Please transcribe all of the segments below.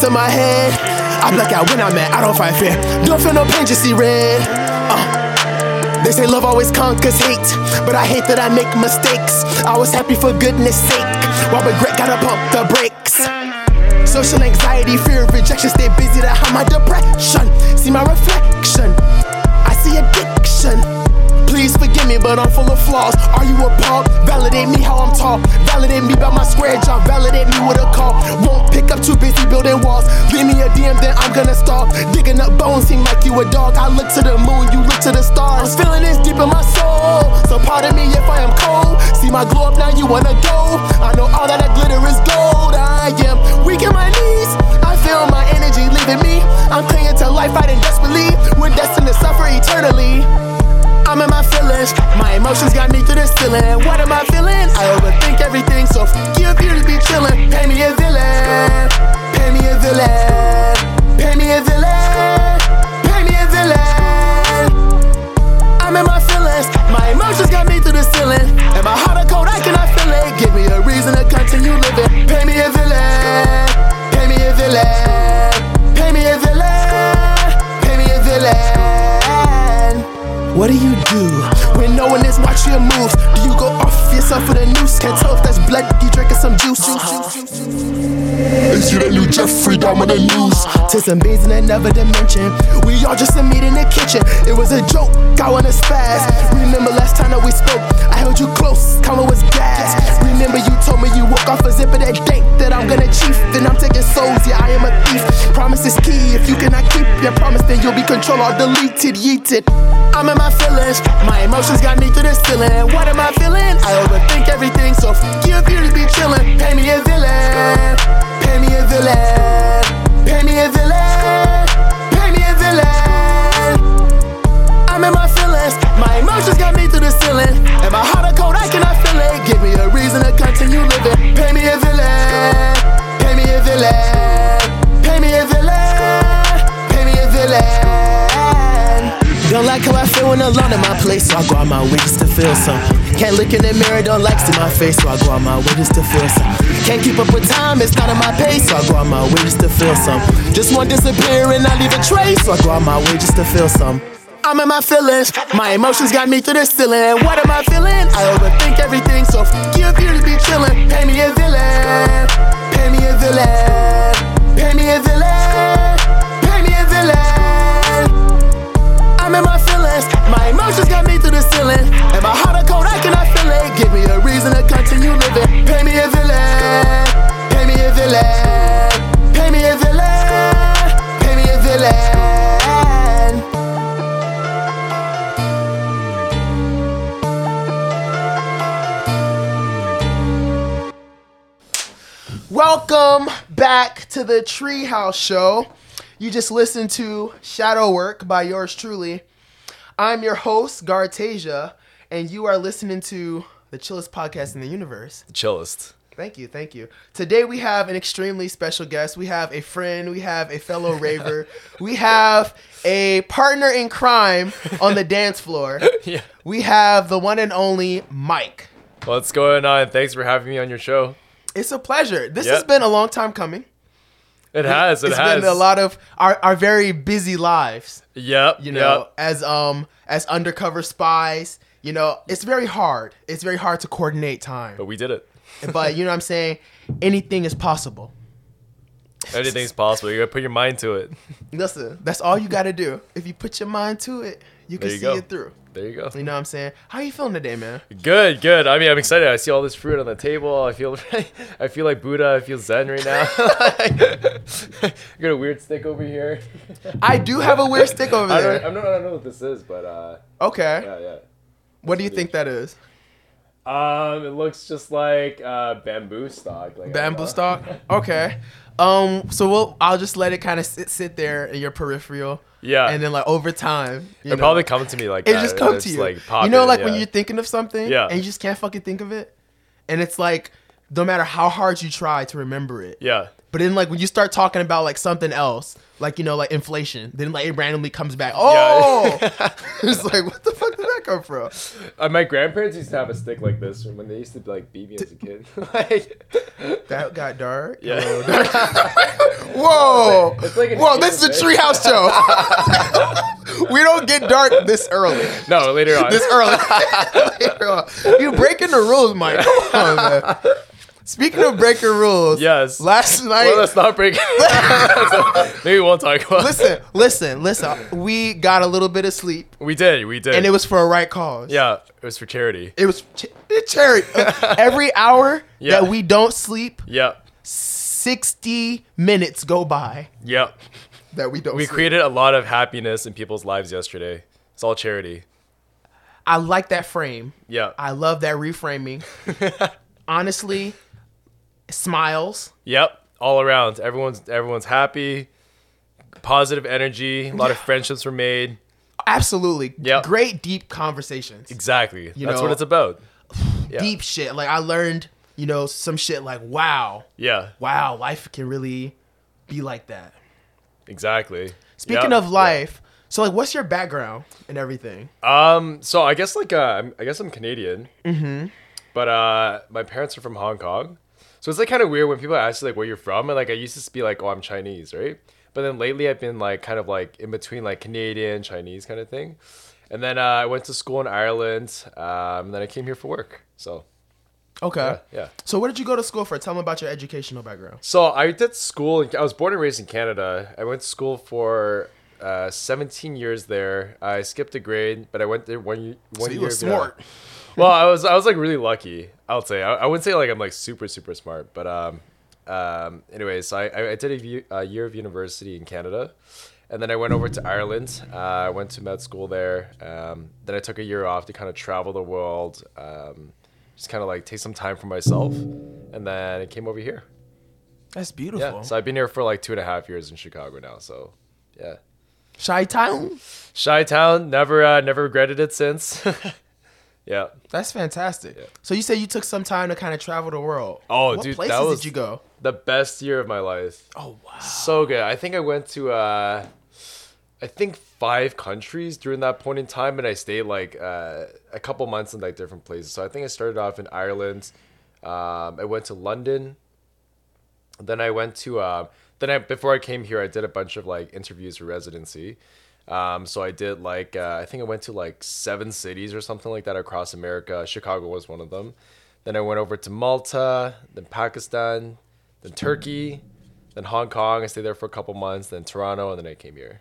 thoughts in my head. I black out when I'm mad, I don't fight fear. Don't feel no pain, just see red. Uh. They say love always conquers hate, but I hate that I make mistakes. I was happy for goodness sake, while regret gotta pump the brakes. Social anxiety, fear of rejection, stay busy to hide my depression. See my reflection, I see addiction. Please forgive me, but I'm full of flaws. Are you appalled? Validate me how I'm tall. Validate me by my square jaw. Validate me with a call. Won't pick up too busy building walls. Leave me a DM, then I'm gonna stall. Digging up bones, seem like you a dog. I look to the moon, you look to the stars. I'm feeling this deep in my soul. So pardon me if I am cold. See my glow up, now you wanna go. I know all that, that glitter is gold. I am weak in my knees. I feel my energy leaving me. I'm clinging to life, fighting desperately. We're destined to suffer eternally. I'm in my feelings. My emotions got me through the ceiling. What am I feeling? I overthink everything, so give you to be chillin'. Pay me a villain. Pay me a villain. Pay me a villain. Pay me a villain. I'm in my feelings. My emotions got me through the ceiling. And my heart a cold, I cannot feel it. Give me a reason to continue living. Pay me a villain. Pay me a villain. Pay me a villain. Pay me a villain. What do you do when no one is watching your moves? Do you go off yourself with a noose? Can't tell if that's blood, you drinking some juice. Is you the new Jeffrey Dahmer the news? Beings in another dimension. We all just a meet in the kitchen. It was a joke, got on a spaz. Remember last time that we spoke? I held you close, coming was gas. Remember you told me you woke off a zip of that dank that I'm gonna chief. Then I'm taking souls, yeah, I am a thief. Promise is key. If you cannot keep your promise, then you'll be controlled or deleted, yeeted. I'm in my feelings, my emotions got me through the ceiling. What am I feeling? I overthink everything, so give you to be chillin'. Pay me a villain, pay me a villain, pay me a villain, pay me a villain. I'm in my feelings, my emotions got me through the ceiling. And my heart a cold, I cannot feel it. Give me a reason to continue living. Pay me a villain, pay me a villain, pay me a villain, pay me a villain. Don't like how I feel when alone in my place, so I go out my way just to feel some. Can't look in the mirror, don't like see my face, so I go out my way just to feel some. Can't keep up with time, it's not on my pace, so I go out my way just to feel some. Just want to disappear and not leave a trace, so I go out my way just to feel some. I'm in my feelings, my emotions got me through the ceiling. What am I feeling? I overthink everything, so give you to be chillin'. Pay me a villain, pay me a villain, pay me a villain, my emotions got me through the ceiling. And my heart a cold, I cannot feel it. Give me a reason to continue living. Pay me a villain, pay me a villain, pay me a villain, pay me a villain. Welcome back to the Treehouse Show. You just listened to Shadow Work by yours truly. I'm your host, Gartasia, and you are listening to the chillest podcast in the universe. chillest. Thank you, thank you. Today we have an extremely special guest. We have a friend, we have a fellow raver, we have a partner in crime on the dance floor. Yeah. We have the one and only Mike. What's going on? Thanks for having me on your show. It's a pleasure. This Yeah. has been a long time coming. It has. It It's has. been a lot of our, our very busy lives. Yep. you know, Yep. as um as undercover spies. You know, it's very hard. It's very hard to coordinate time. But we did it. But you know what I'm saying? Anything is possible. Anything's possible. You gotta put your mind to it. Listen, that's all you got to do. If you put your mind to it, you can you see go. it through. There you go. You know what I'm saying? How are you feeling today, man? Good, good. I mean, I'm excited. I see all this fruit on the table. I feel, I feel like Buddha. I feel Zen right now. I got a weird stick over here. I do have a weird stick over I don't, I there. don't, I don't know what this is, but uh, Okay. yeah, yeah. What do you think that is? Um, it looks just like uh, bamboo stock. Like Bamboo stalk? Okay. Um, so we'll I'll just let it kind of sit, sit there in your peripheral. Yeah. And then like over time, you It know, probably come to me like it that. just come It's, to you. Like, pop you know, like when you're thinking of something, Yeah. and you just can't fucking think of it, and it's like no matter how hard you try to remember it, Yeah. But then like when you start talking about like something else, like you know, like inflation, then like it randomly comes back. Oh, it's like what the fuck did that come from? Uh, my grandparents used to have a stick like this from when they used to be like beat me as a kid. like, That got dark. yeah. Whoa, It's like an whoa! This is a treehouse show. we don't get dark this early. no, later on. This early. Later on. you breaking the rules, Mike. Come on, man. Speaking of breaking rules, Yes. Last night, well, let's not break. Maybe we won't talk about. listen, listen, listen. We got a little bit of sleep, We did. We did. and it was for a right cause. yeah, it was for charity. It was ch- charity. Every hour Yeah. that we don't sleep, Yeah. 60 minutes go by Yep. that we don't We sleep. created a lot of happiness in people's lives yesterday. It's all charity. I like that frame. Yeah. I love that reframing. Honestly, smiles. Yep. All around. Everyone's everyone's happy. Positive energy. A lot of friendships were made. Absolutely. Yep. Great deep conversations. Exactly. You That's know- what it's about. Yeah. Deep shit. Like I learned, you know, some shit like wow. Yeah. Wow, life can really be like that. Exactly. Speaking Yeah. of life, so like what's your background and everything? Um. So I guess like uh, I guess I'm Canadian. Mm-hmm. But uh, my parents are from Hong Kong, so it's like kind of weird when people ask you like where you're from, and like I used to be like, oh, I'm Chinese, right? But then lately I've been like kind of like in between like Canadian, Chinese kind of thing. And then uh, I went to school in Ireland. Um, and then I came here for work. So Okay. yeah, yeah. So where did you go to school for? Tell me about your educational background. So I did school. I was born and raised in Canada. I went to school for uh, 17 years there. I skipped a grade, but I went there one year. One So you year were yeah. smart. Well, I was I was like really lucky. I'll say I, I wouldn't say like I'm like super super smart, but um, um, anyways, so I I did a year of university in Canada, and then I went over to Ireland. Uh, I went to med school there. Um, then I took a year off to kind of travel the world, um, just kind of like take some time for myself, and then I came over here. That's beautiful. Yeah, so I've been here for like two and a half years in Chicago now. So, yeah, Shy Town. Chi Town. Never, uh, never regretted it since. yeah. That's fantastic. So you said you took some time to kind of travel the world. Oh, what dude, that was- did you go? The best year of my life. Oh wow. So good. I think I went to, uh, I think five countries during that point in time, and I stayed like uh, a couple months in like different places. So I think I started off in Ireland. Um, I went to London. Then I went to uh, then I before I came here, I did a bunch of like interviews for residency. Um, so I did like uh, I think I went to like seven cities or something like that across America. Chicago was one of them. Then I went over to Malta, then Pakistan, then Turkey, then Hong Kong. I stayed there for a couple months. Then Toronto, and then I came here.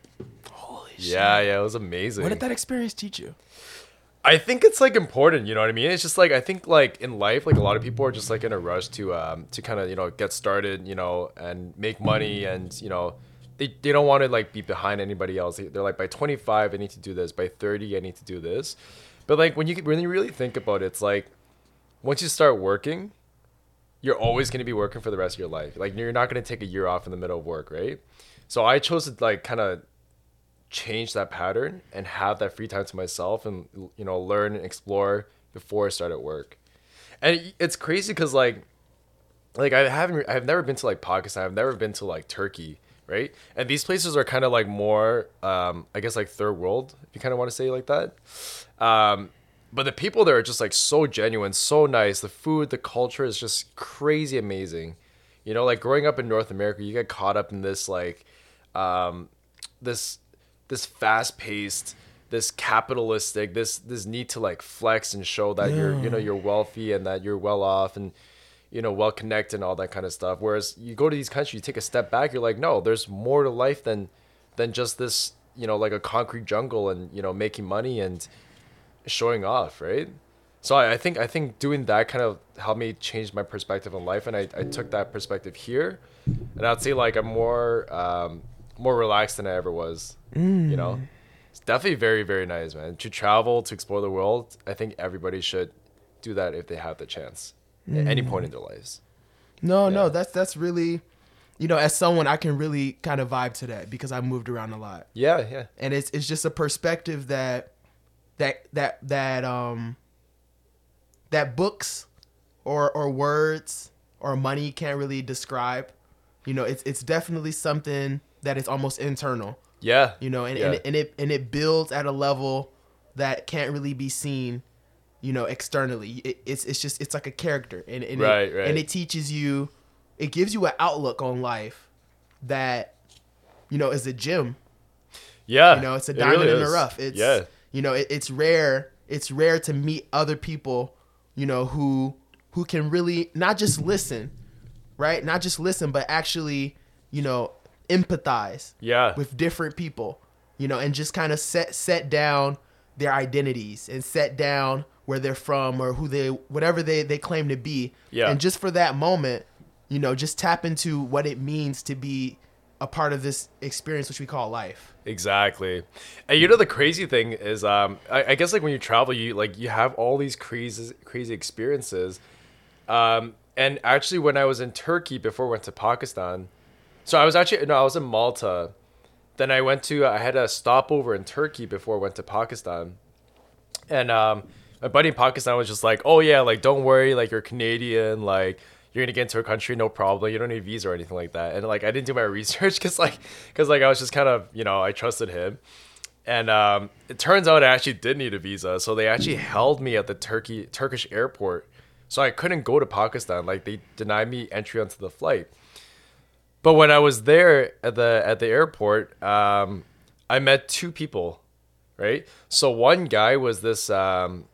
Holy shit. Yeah, yeah, it was amazing. What did that experience teach you? I think it's like important, you know what I mean? It's just like I think like in life, like a lot of people are just like in a rush to um to kind of you know get started, you know, and make money, and you know they, they don't want to like be behind anybody else. They- They're like by 25 I need to do this, by 30 I need to do this. But like when you when you really think about it, it's like once you start working, you're always going to be working for the rest of your life. Like you're not going to take a year off in the middle of work, right? So I chose to like kind of change that pattern and have that free time to myself and you know learn and explore before I start at work. And it's crazy because like like I haven't I've never been to like Pakistan. I've never been to like Turkey, right? And these places are kind of like more um I guess like third world, if you kind of want to say like that. Um but the people there are just like so genuine, so nice. The food, the culture is just crazy amazing. You know, like growing up in North America, you get caught up in this like um this this fast paced this capitalistic this this need to like flex and show that you're you know you're wealthy and that you're well off and you know well connected and all that kind of stuff. Whereas you go to these countries you take a step back you're like no there's more to life than than just this you know like a concrete jungle and you know making money and showing off right? So I, I think i think doing that kind of helped me change my perspective on life and i, I took that perspective here. And i'd say like i'm more um more relaxed than i ever was you know? It's definitely very very nice man. To travel to explore the world i think everybody should do that if they have the chance at any point in their lives No, no, that's that's really, you know, as someone I can really kind of vibe to that because I moved around a lot, yeah yeah and it's it's just a perspective that, that that that um. That books, or or words or money can't really describe. You know, it's it's definitely something that is almost internal. Yeah. You know, and, yeah. and, and it and it builds at a level that can't really be seen, you know, externally. It, it's it's just it's like a character, and, and Right, it, right. and it teaches you, it gives you an outlook on life that, you know, is a gem. yeah. You know, it's a it diamond really in the rough. It's yeah. you know, it, it's rare. It's rare to meet other people, you know, who who can really not just listen, right? Not just listen, but actually, you know, empathize Yeah. with different people, you know, and just kind of set set down their identities and set down where they're from or who they whatever they they claim to be. Yeah. And just for that moment, you know, just tap into what it means to be a part of this experience which we call life. Exactly. And you know the crazy thing is, um, I, I guess like when you travel, you like you have all these crazy crazy experiences. Um, and actually, when I was in Turkey before I went to Pakistan, so I was actually no, I was in Malta. Then I went to I had a stopover in Turkey before I went to Pakistan, and um, my buddy in Pakistan was just like, "Oh yeah, like don't worry, like you're Canadian, like." You're gonna get into a country, no problem. You don't need a visa or anything like that. And like, I didn't do my research because like, because like I was just kind of, you know, I trusted him. And um, it turns out I actually did need a visa, so they actually held me at the Turkey Turkish airport, so I couldn't go to Pakistan. Like they denied me entry onto the flight. But when I was there at the at the airport, um, I met two people, right? So one guy was this um,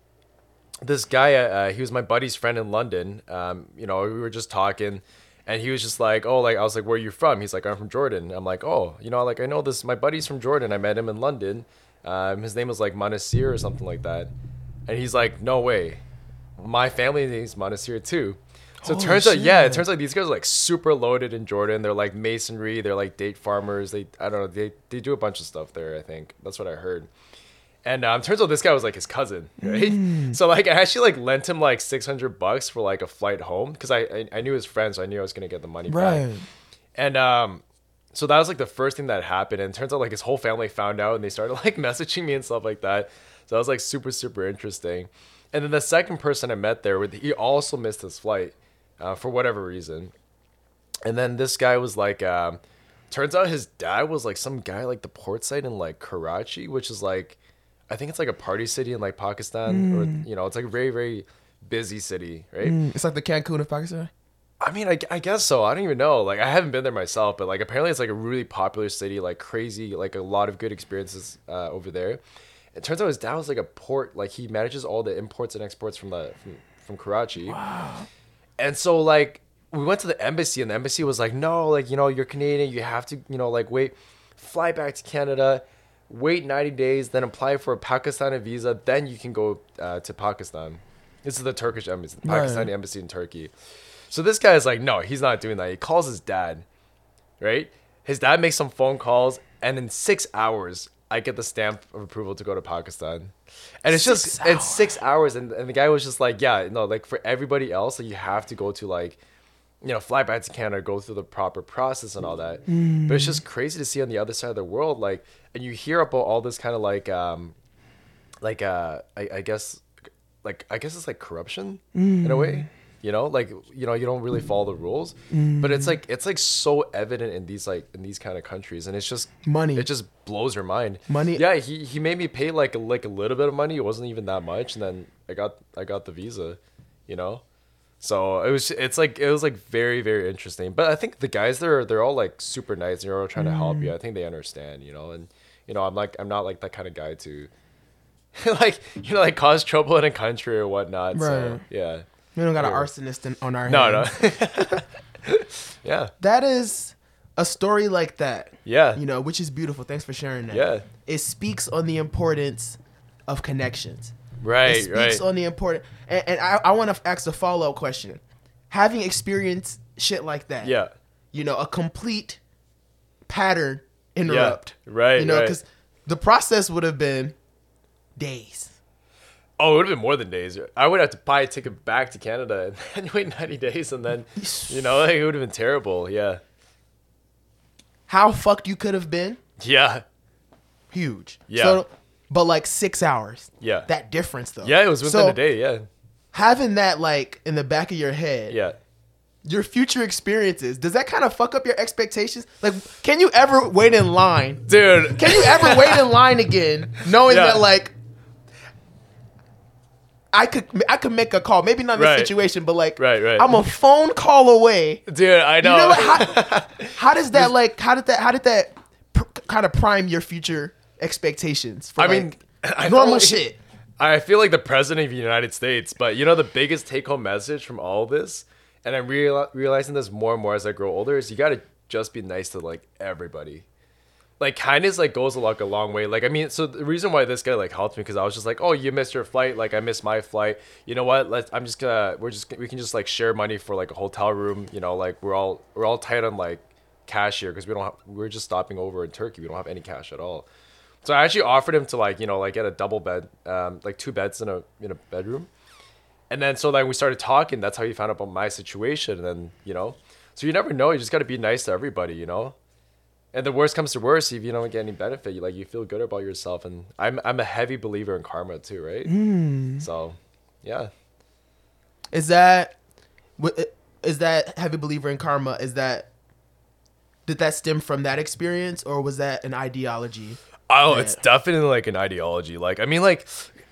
this guy. Uh, he was my buddy's friend in London. Um, you know, we were just talking, and he was just like, "Oh, like I was like, where are you from?" He's like, "I'm from Jordan." I'm like, "Oh, you know, like I know this. My buddy's from Jordan. I met him in London. Um, his name was like Manasir or something like that." And he's like, "No way, my family name's Manasir too." So it turns out, yeah, it turns out these guys are like super loaded in Jordan. They're like masonry. They're like date farmers. They, I don't know, they they do a bunch of stuff there. I think that's what I heard. And um, turns out this guy was like his cousin, right? Mm. So like I actually like lent him like six hundred bucks for like a flight home because I, I I knew his friend, so I knew I was gonna get the money back. And um, so that was like the first thing that happened. And it turns out like his whole family found out and they started like messaging me and stuff like that. So that was like super, super interesting. And then the second person I met there, with he also missed his flight uh, for whatever reason. And then this guy was like, um, turns out his dad was like some guy like the port site in like Karachi, which is like, I think it's like a party city in like Pakistan, or you know, it's like a very, very busy city, right? It's like the Cancun of Pakistan. I mean, I, I guess so. I don't even know. Like, I haven't been there myself, but like, apparently, it's like a really popular city, like crazy, like a lot of good experiences uh, over there. It turns out his dad was like a port, like he manages all the imports and exports from the from, from Karachi. Wow. And so like we went to the embassy, and the embassy was like, no, like you know, you're Canadian, you have to, you know, like wait, fly back to Canada, wait 90 days, then apply for a Pakistani visa, then you can go uh, to Pakistan. This is the Turkish embassy, the Right. Pakistani embassy in Turkey. So this guy is like, no, he's not doing that. He calls his dad, right? His dad makes some phone calls, and in six hours, I get the stamp of approval to go to Pakistan. And it's Six just it's six hours, and, and the guy was just like, yeah, no, like for everybody else, like you have to go to like, you know, fly back to Canada, go through the proper process and all that. But it's just crazy to see on the other side of the world, like, and you hear about all this kind of like, um, like uh, I, I guess, like I guess it's like corruption in a way. You know, like you know, you don't really follow the rules, but it's like it's like so evident in these like in these kind of countries, and it's just Money. It just blows your mind. Money- Yeah, he, he made me pay like like a little bit of money. It wasn't even that much, and then I got I got the visa. You know, so it was it's like it was like very very interesting. But I think the guys there they're all like super nice. And they're all trying to help you. Mm. I think they understand. You know, and you know I'm like I'm not like that kind of guy to. like you know, like cause trouble in a country or whatnot. So yeah, We don't got an arsonist in, on our no, hands. no, yeah, That is a story like that. yeah, You know, which is beautiful. Thanks for sharing that. yeah, It speaks on the importance of connections. Right. It right, speaks right, on the important. And, and I, I want to ask a follow up question. Having experienced shit like that, yeah, you know, a complete pattern interrupt. right, You know, right. because the process would have been days. Oh, it would have been more than days. I would have to buy a ticket back to Canada and wait 90 days and then, you know, like, it would have been terrible. Yeah. How fucked you could have been, Yeah. huge. Yeah. So, but like six hours. Yeah. That difference though. Yeah, it was within So, a day. Yeah. Having that like in the back of your head. Yeah. your future experiences, does that kind of fuck up your expectations? Like, can you ever wait in line? dude. Can you ever wait in line again, knowing Yeah. that like I could I could make a call, maybe not in this Right. situation, but like Right, right. I'm a phone call away. dude, I know. You know? How, how does that like? How did that? How did that pr- kind of prime your future expectations? For I like, mean, I normal like- shit. I feel like the president of the United States, but you know the biggest take-home message from all this, and I'm real- realizing this more and more as I grow older, is you gotta just be nice to like everybody. Like kindness like goes a like a long way. Like I mean, so the reason why this guy like helped me because I was just like, oh, you missed your flight, like I missed my flight. You know what? Let's. I'm just gonna. We're just. We can just like share money for like a hotel room. You know, like we're all we're all tight on like cash here because we don't. Have, we're just stopping over in Turkey. We don't have any cash at all. So I actually offered him to like you know like get a double bed, um, like two beds in a in a bedroom, and then so like we started talking. That's how he found out about my situation, and then you know, so you never know. You just got to be nice to everybody, you know. And the worst comes to worst, if you don't get any benefit, you like you feel good about yourself. And I'm I'm a heavy believer in karma too, right? So, yeah, Is that is that heavy believer in karma? Is that did that stem from that experience, or was that an ideology? Oh, it's definitely like an ideology. Like, I mean, like,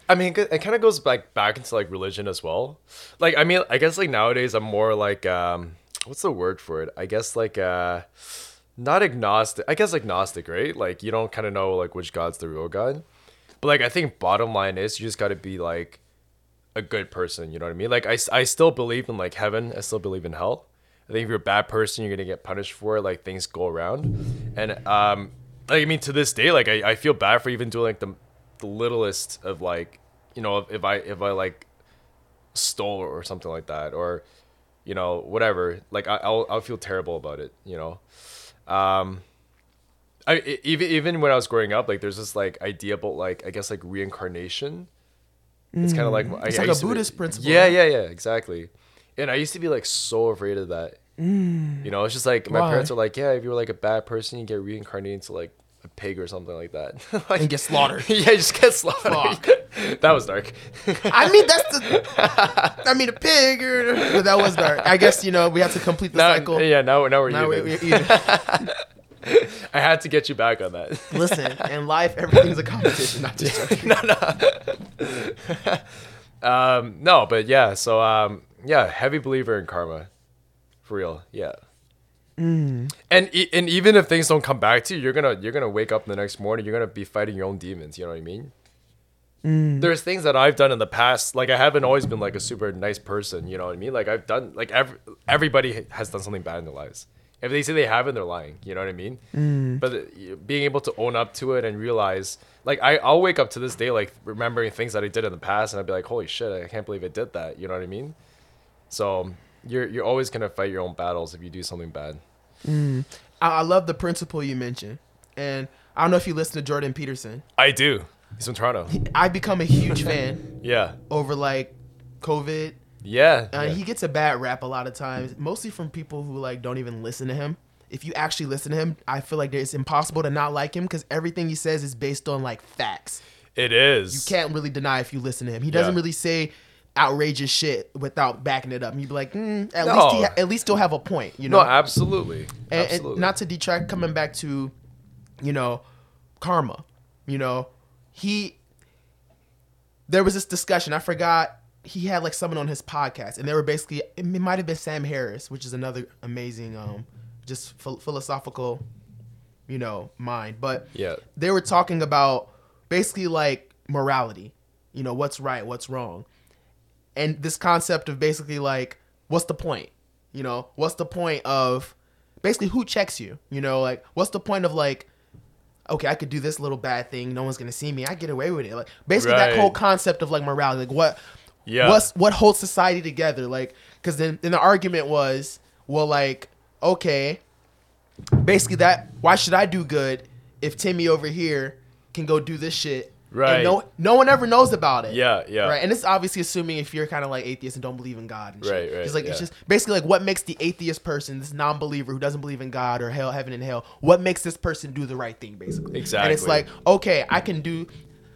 I mean, it kind of goes back back into like religion as well. Like, I mean, I guess like nowadays I'm more like, um, what's the word for it? I guess like, uh, not agnostic. I guess agnostic, right? Like, you don't kind of know like which god's the real god. But like, I think bottom line is you just got to be like a good person. You know what I mean? Like, I, I still believe in like heaven. I still believe in hell. I think if you're a bad person, you're gonna get punished for it. Like things go around, and um, like I mean, to this day, like I, I feel bad for even doing like the, the littlest of like, you know, if, if I if I like stole or something like that, or you know, whatever. Like I, I'll I'll feel terrible about it. You know, um, I even even when I was growing up, like there's this like idea about like I guess like reincarnation. It's kind of like It's I like a used to be- Buddhist principle, Yeah, yeah, yeah, exactly. And I used to be like so afraid of that. You know, it's just like my Why? parents are like, yeah, if you were like a bad person, you get reincarnated into like a pig or something like that. like, And get slaughtered. yeah, you just get slaughtered. That was dark. I mean, that's the. I mean, a pig, or but that was dark. I guess you know we have to complete the now, cycle. yeah, now now we're Now we, even. we, even. I had to get you back on that. Listen, in life, everything's a competition, not just joking. um, no, but yeah, so um, yeah, heavy believer in karma, for real. Yeah. Mm. And and even if things don't come back to you, you're gonna you're gonna wake up the next morning. You're gonna be fighting your own demons. You know what I mean? Mm. There's things that I've done in the past. Like I haven't always been like a super nice person. You know what I mean? Like I've done like every, everybody has done something bad in their lives. If they say they haven't, they're lying. You know what I mean? Mm. But uh, being able to own up to it and realize, like I, I'll wake up to this day like remembering things that I did in the past, and I'd be like, holy shit, I can't believe I did that. You know what I mean? So you're you're always gonna fight your own battles if you do something bad. I, I love the principle you mentioned, and I don't know if you listen to Jordan Peterson. I do. He's from Toronto. I've become a huge fan Yeah. over like COVID. Yeah. Uh, yeah. He gets a bad rap a lot of times, mostly from people who like don't even listen to him. If you actually listen to him, I feel like it's impossible to not like him because everything he says is based on like facts. it is. You can't really deny if you listen to him. He doesn't Yeah. really say outrageous shit without backing it up. And you'd be like, mm, at No. least he at least he'll have a point, you know. No, absolutely. and, absolutely. and not to detract coming back to you know karma you know he there was this discussion i forgot he had like someone on his podcast and they were basically it might have been sam harris which is another amazing um just ph- philosophical you know mind but Yeah. they were talking about basically like morality you know what's right what's wrong and this concept of basically like what's the point? You know what's the point of basically who checks you? You know like what's the point of like okay i could do this little bad thing no one's gonna see me i get away with it. Like basically that whole concept of like morality like what Yeah. what's what holds society together? Like because then, then the argument was well like okay basically that why should i do good if timmy over here can go do this shit Right. and no no one ever knows about it Yeah, yeah. right and it's obviously assuming if you're kind of like atheist and don't believe in god and shit. Right, right, it's like it's just basically like what makes the atheist person this non-believer who doesn't believe in god or hell heaven and hell what makes this person do the right thing basically Exactly. and it's like okay i can do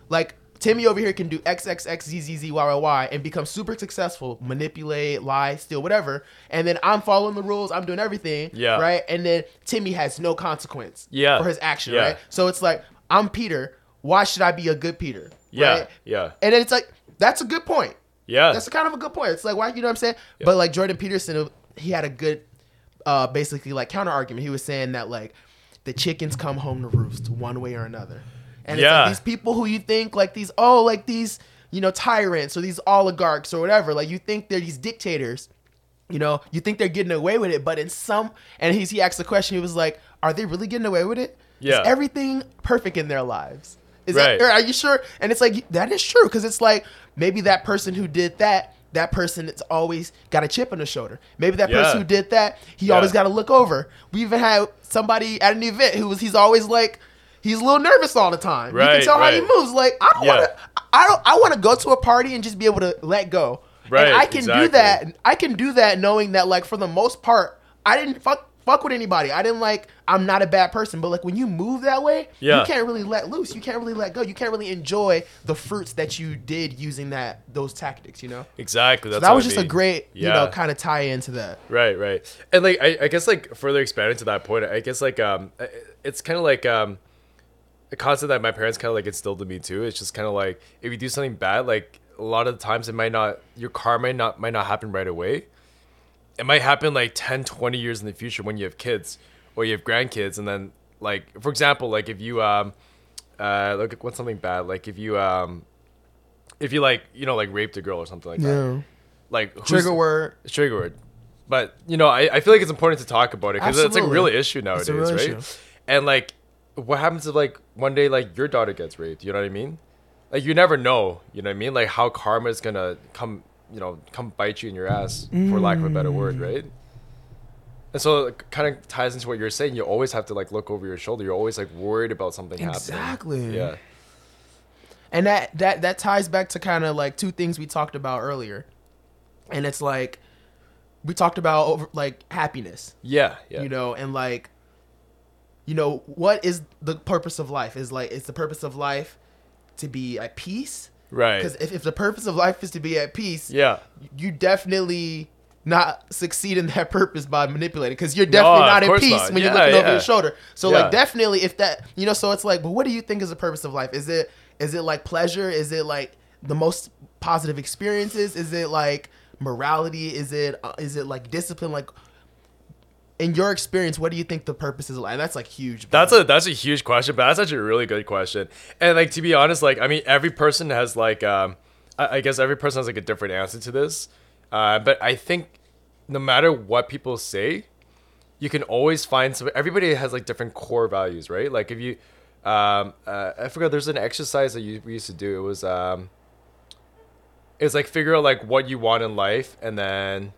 like Timmy over here can do X X X Z Z Z Y Y Y and become super successful, manipulate, lie, steal, whatever. And then I'm following the rules. I'm doing everything. Yeah. Right. And then Timmy has no consequence. Yeah. For his action. Yeah. Right. So it's like I'm Peter. Why should I be a good Peter? Yeah, Right? yeah. And then it's like that's a good point. Yeah. That's kind of a good point. It's like why you know what I'm saying? But like Jordan Peterson, he had a good, uh, basically like counter argument. He was saying that like the chickens come home to roost one way or another, and it's Yeah. like these people who you think like these oh like these you know tyrants or these oligarchs or whatever like you think they're these dictators. You know, you think they're getting away with it, but in some, and he's, he asked the question. He was like, "Are they really getting away with it? Yeah. Is everything perfect in their lives? Is Right. that, are you sure?" And it's like that is true because it's like maybe that person who did that, that person it's always got a chip on his shoulder. Maybe that Yeah. person who did that, he Yeah. always got to look over. We even had somebody at an event who was he's always like he's a little nervous all the time. you can tell how he moves. Like I don't Yeah. want to. I don't. I want to go to a party and just be able to let go. Right, And I can exactly. do that. I can do that knowing that like for the most part, I didn't fuck fuck with anybody. I didn't like I'm not a bad person. But like when you move that way, Yeah. you can't really let loose. You can't really let go. You can't really enjoy the fruits that you did using that those tactics, you know? exactly. That's that was I just a mean. great, you know, kind of tie into that. Right, right. And like I, I guess like further expanding to that point, I guess like um it's kind of like um a concept that my parents kind of like instilled in me too. It's just kind of like if you do something bad, like a lot of the times it might not your karma might not might not happen right away. It might happen like 10, 20 years in the future when you have kids or you have grandkids and then like for example, like if you um uh look at what's something bad, like if you um if you like, you know, like raped a girl or something like that. Like Trigger word. trigger word. But you know, I, I feel like it's important to talk about it because it's like a real issue nowadays, real right? issue. And like, what happens if like one day like your daughter gets raped? You know what I mean? Like you never know. You know what I mean? Like how karma is gonna come, you know, come bite you in your ass, for lack of a better Mm. word, right? And so it kind of ties into what you're saying. You always have to like look over your shoulder. You're always like worried about something happening. Exactly. Yeah. and that that that ties back to kind of like two things we talked about earlier and it's like we talked about over like happiness Yeah. Yeah. you know and like you know what is the purpose of life is like is the purpose of life to be at peace right. because if, if the purpose of life is to be at peace Yeah. you definitely not succeed in that purpose by manipulating because you're definitely of not course peace not. when you're Yeah, looking over your shoulder. So Yeah. like definitely if that you know, so it's like, but what do you think is the purpose of life? Is it is it like pleasure? Is it like the most positive experiences? Is it like morality? Is it uh, is it like discipline? Like in your experience, what do you think the purpose is? Like? That's like huge. That's a that's a huge question, but that's actually a really good question. And like to be honest, like I mean, every person has like um, I, I guess every person has like a different answer to this. Uh, but I think no matter what people say, you can always find some. Everybody has like different core values, right? Like if you, um, uh, I forgot. There's an exercise that you, we used to do. It was um, it's like figure out like what you want in life, and then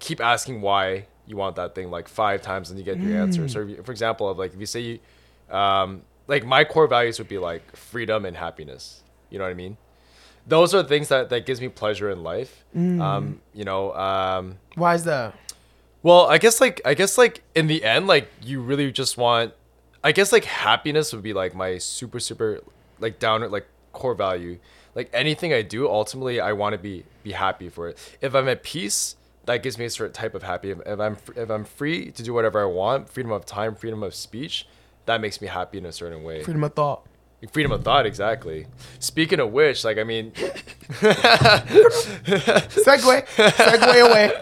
keep asking why you want that thing like five times and you get your answer. So, you, for example, of like if you say you, um, like my core values would be like freedom and happiness. You know what I mean? Those are the things that that gives me pleasure in life. Um, you know, um, Why is that? well, I guess like I guess like in the end, like you really just want. I guess like happiness would be like my super super like down like core value. Like anything I do, ultimately I want to be be happy for it. If I'm at peace, that gives me a certain type of happy. If, if I'm if I'm free to do whatever I want, freedom of time, freedom of speech, that makes me happy in a certain way. Freedom of thought. Freedom of thought, exactly. Speaking of which, like I mean, Segue. Segue away.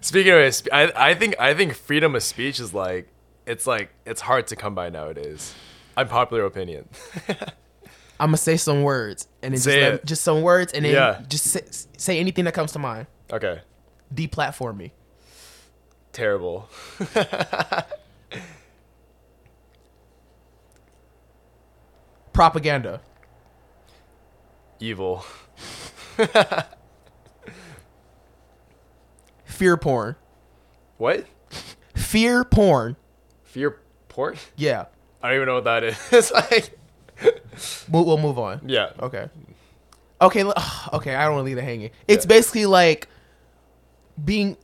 Speaking of, it, I, I think I think freedom of speech is like it's like it's hard to come by nowadays. Unpopular opinion. I'm gonna say some words and then just, let- just some words and then Yeah. just say, say anything that comes to mind. okay, Deplatform me. terrible. Propaganda. Evil. Fear porn. What? Fear porn. Fear porn? Yeah. I don't even know what that is. it's like We'll, we'll move on. yeah. Okay. Okay. Okay. I don't want to leave it hanging. It's basically like being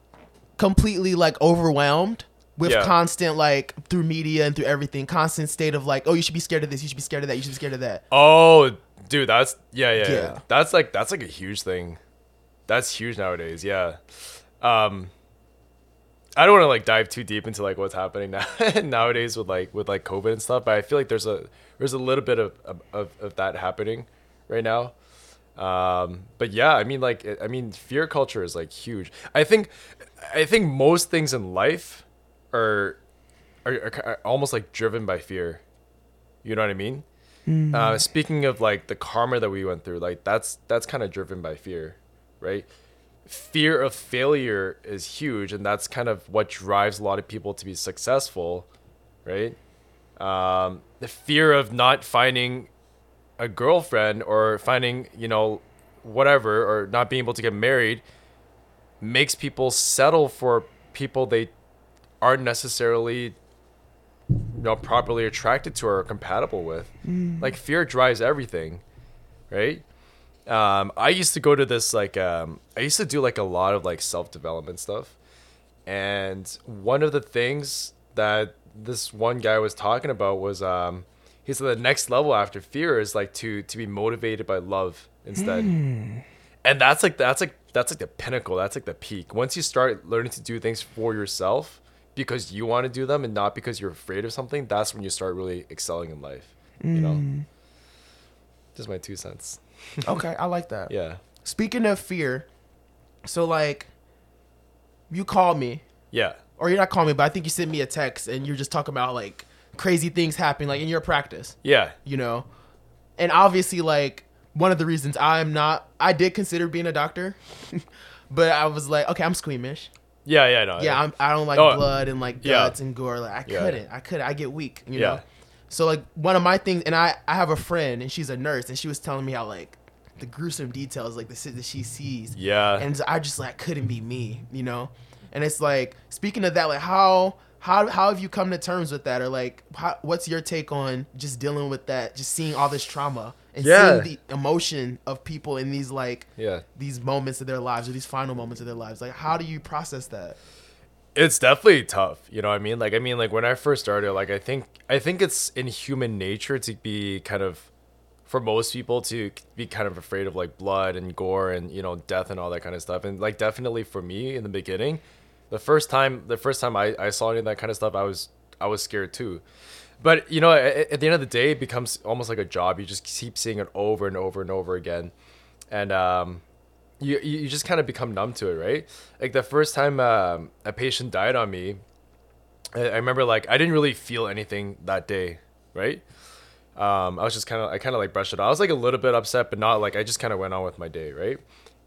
completely like overwhelmed with Yeah. constant like through media and through everything, constant state of like, oh, you should be scared of this, you should be scared of that, you should be scared of that. Oh, dude that's yeah, yeah yeah Yeah. that's like that's like a huge thing that's huge nowadays yeah um i don't want to like dive too deep into like what's happening now nowadays with like with like covid and stuff but i feel like there's a there's a little bit of of, of, of that happening right now um but yeah i mean like i mean fear culture is like huge i think i think most things in life are are, are, almost like driven by fear you know what i mean uh, speaking of like the karma that we went through, like that's that's kind of driven by fear, right? Fear of failure is huge, and that's kind of what drives a lot of people to be successful, right? Um, the fear of not finding a girlfriend or finding, you know, whatever, or not being able to get married makes people settle for people they aren't necessarily you know properly attracted to or compatible with. Like fear drives everything right? Um i used to go to this like um i used to do like a lot of like self-development stuff. And one of the things that this one guy was talking about was um he said the next level after fear is like to to be motivated by love instead. Hmm. And that's like that's like that's like the pinnacle. That's like the peak. Once you start learning to do things for yourself because you want to do them and not because you're afraid of something that's when you start really excelling in life you know? Hmm. Just my two cents. Okay, I like that. yeah. Speaking of fear, so like, you call me, yeah. or you're not calling me, but I think you sent me a text, and you're just talking about like crazy things happen like in your practice, yeah you know, and obviously like one of the reasons I'm not, I did consider being a doctor, but I was like, okay, I'm squeamish. yeah yeah no Yeah, I'm, I don't like Oh, blood and like yeah. guts and gore. Like I Yeah. couldn't, I could, I get weak, you Yeah. know. So like one of my things, and I I have a friend, and she's a nurse, and she was telling me how like the gruesome details, like the shit that she sees. Yeah. And I just like couldn't be me, you know. And it's like speaking of that, like how how how have you come to terms with that, or like how, what's your take on just dealing with that, just seeing all this trauma and Yeah. seeing the emotion of people in these like yeah these moments of their lives or these final moments of their lives. Like how do you process that? it's definitely tough you know what i mean like i mean like when i first started like i think i think it's in human nature to be kind of for most people to be kind of afraid of like blood and gore and you know death and all that kind of stuff and like definitely for me in the beginning the first time the first time i, I saw any of that kind of stuff i was i was scared too but you know at, at the end of the day it becomes almost like a job you just keep seeing it over and over and over again and um you you just kind of become numb to it, right? Like the first time um, a patient died on me, I, I remember like I didn't really feel anything that day, right? Um, I was just kind of I kind of like brushed it off. I was like a little bit upset, but not like I just kind of went on with my day, right?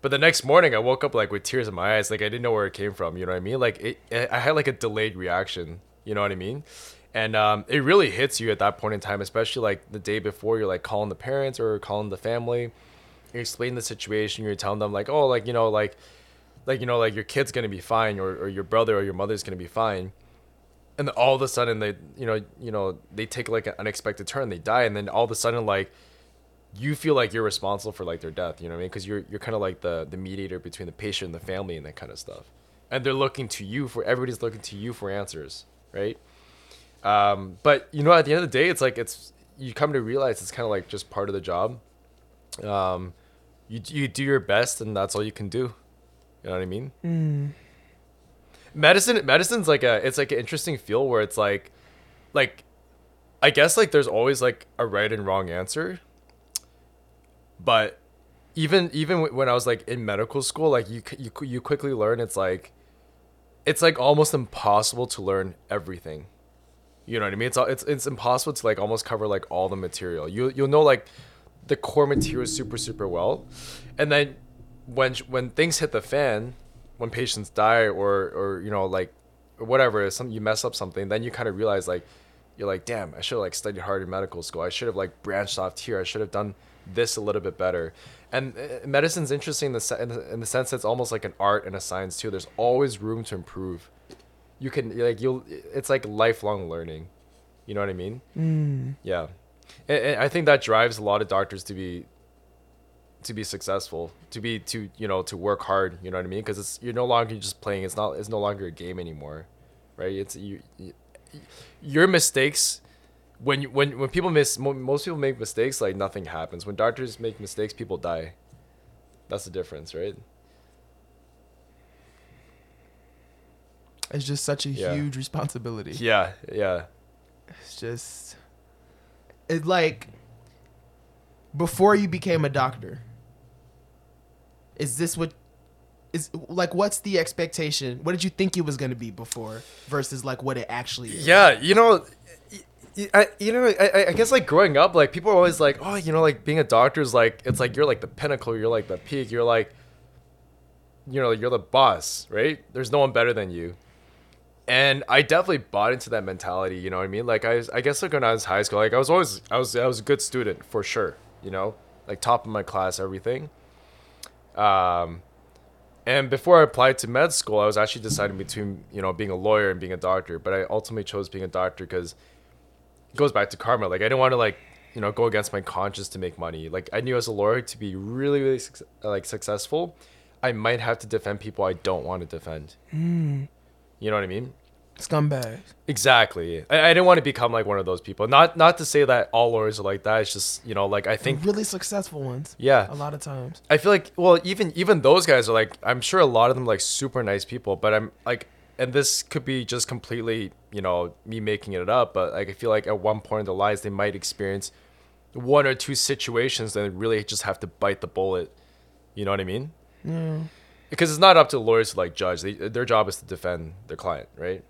But the next morning, I woke up like with tears in my eyes, like I didn't know where it came from. You know what I mean? Like it, I had like a delayed reaction. You know what I mean? And um, it really hits you at that point in time, especially like the day before. You're like calling the parents or calling the family you explain the situation you're telling them like oh like you know like like you know like your kid's gonna be fine or, or your brother or your mother's gonna be fine and all of a sudden they you know you know they take like an unexpected turn they die and then all of a sudden like you feel like you're responsible for like their death you know what i mean? Because you're you're kind of like the the mediator between the patient and the family and that kind of stuff. And they're looking to you for everybody's looking to you for answers right? Um but you know at the end of the day it's like it's you come to realize it's kind of like just part of the job. Um you you do your best and that's all you can do. You know what i mean? Medicine medicine's like a it's like an interesting field where it's like like i guess like there's always like a right and wrong answer but even even when i was like in medical school like you you, you quickly learn it's like it's like almost impossible to learn everything. You know what i mean? It's it's it's impossible to like almost cover like all the material. You you'll know like the core material super super well and then when when things hit the fan when patients die or or you know like whatever some you mess up something then you kind of realize like you're like damn i should have like studied hard in medical school. I should have like branched off here. I should have done this a little bit better. And uh, medicine's interesting in the, se- in the in the sense that it's almost like an art and a science too. There's always room to improve. You can like you'll it's like lifelong learning. You know what i mean? Mm. yeah. And, and i think that drives a lot of doctors to be to be successful to be to you know to work hard. You know what i mean? Because it's you're no longer just playing. It's not it's no longer a game anymore right? It's you, you your mistakes when you, when when people miss most people make mistakes like nothing happens when doctors make mistakes people die that's the difference right It's just such a Yeah. huge responsibility. yeah yeah It's just it's like before you became a doctor. Is this what is like what's the expectation? What did you think it was going to be before versus like what it actually is? Yeah, you know, I, you know, I, I- guess like growing up, like people are always like, oh, you know, like being a doctor is like, it's like you're like the pinnacle, you're like the peak, you're like, you know, you're the boss, right? There's no one better than you. And I definitely bought into that mentality, you know what I mean? Like I, I guess like when I was high school, like I was always, I was, I was a good student for sure, you know, like top of my class, everything. Um, and before I applied to med school, I was actually deciding between you know being a lawyer and being a doctor. But I ultimately chose being a doctor because it goes back to karma. Like I didn't want to like you know go against my conscience to make money. Like I knew as a lawyer to be really really like successful, I might have to defend people I don't want to defend. Mm. You know what I mean? Scumbags. Exactly. I, I didn't want to become like one of those people. Not not to say that all lawyers are like that. It's just you know like I think really successful ones. yeah A lot of times. I feel like well even even those guys are like I'm sure a lot of them like super nice people but I'm like and this could be just completely you know me making it up but like I feel like at one point in their lives they might experience one or two situations that really just have to bite the bullet you know what I mean Yeah. because it's not up to lawyers to like judge they, their job is to defend their client right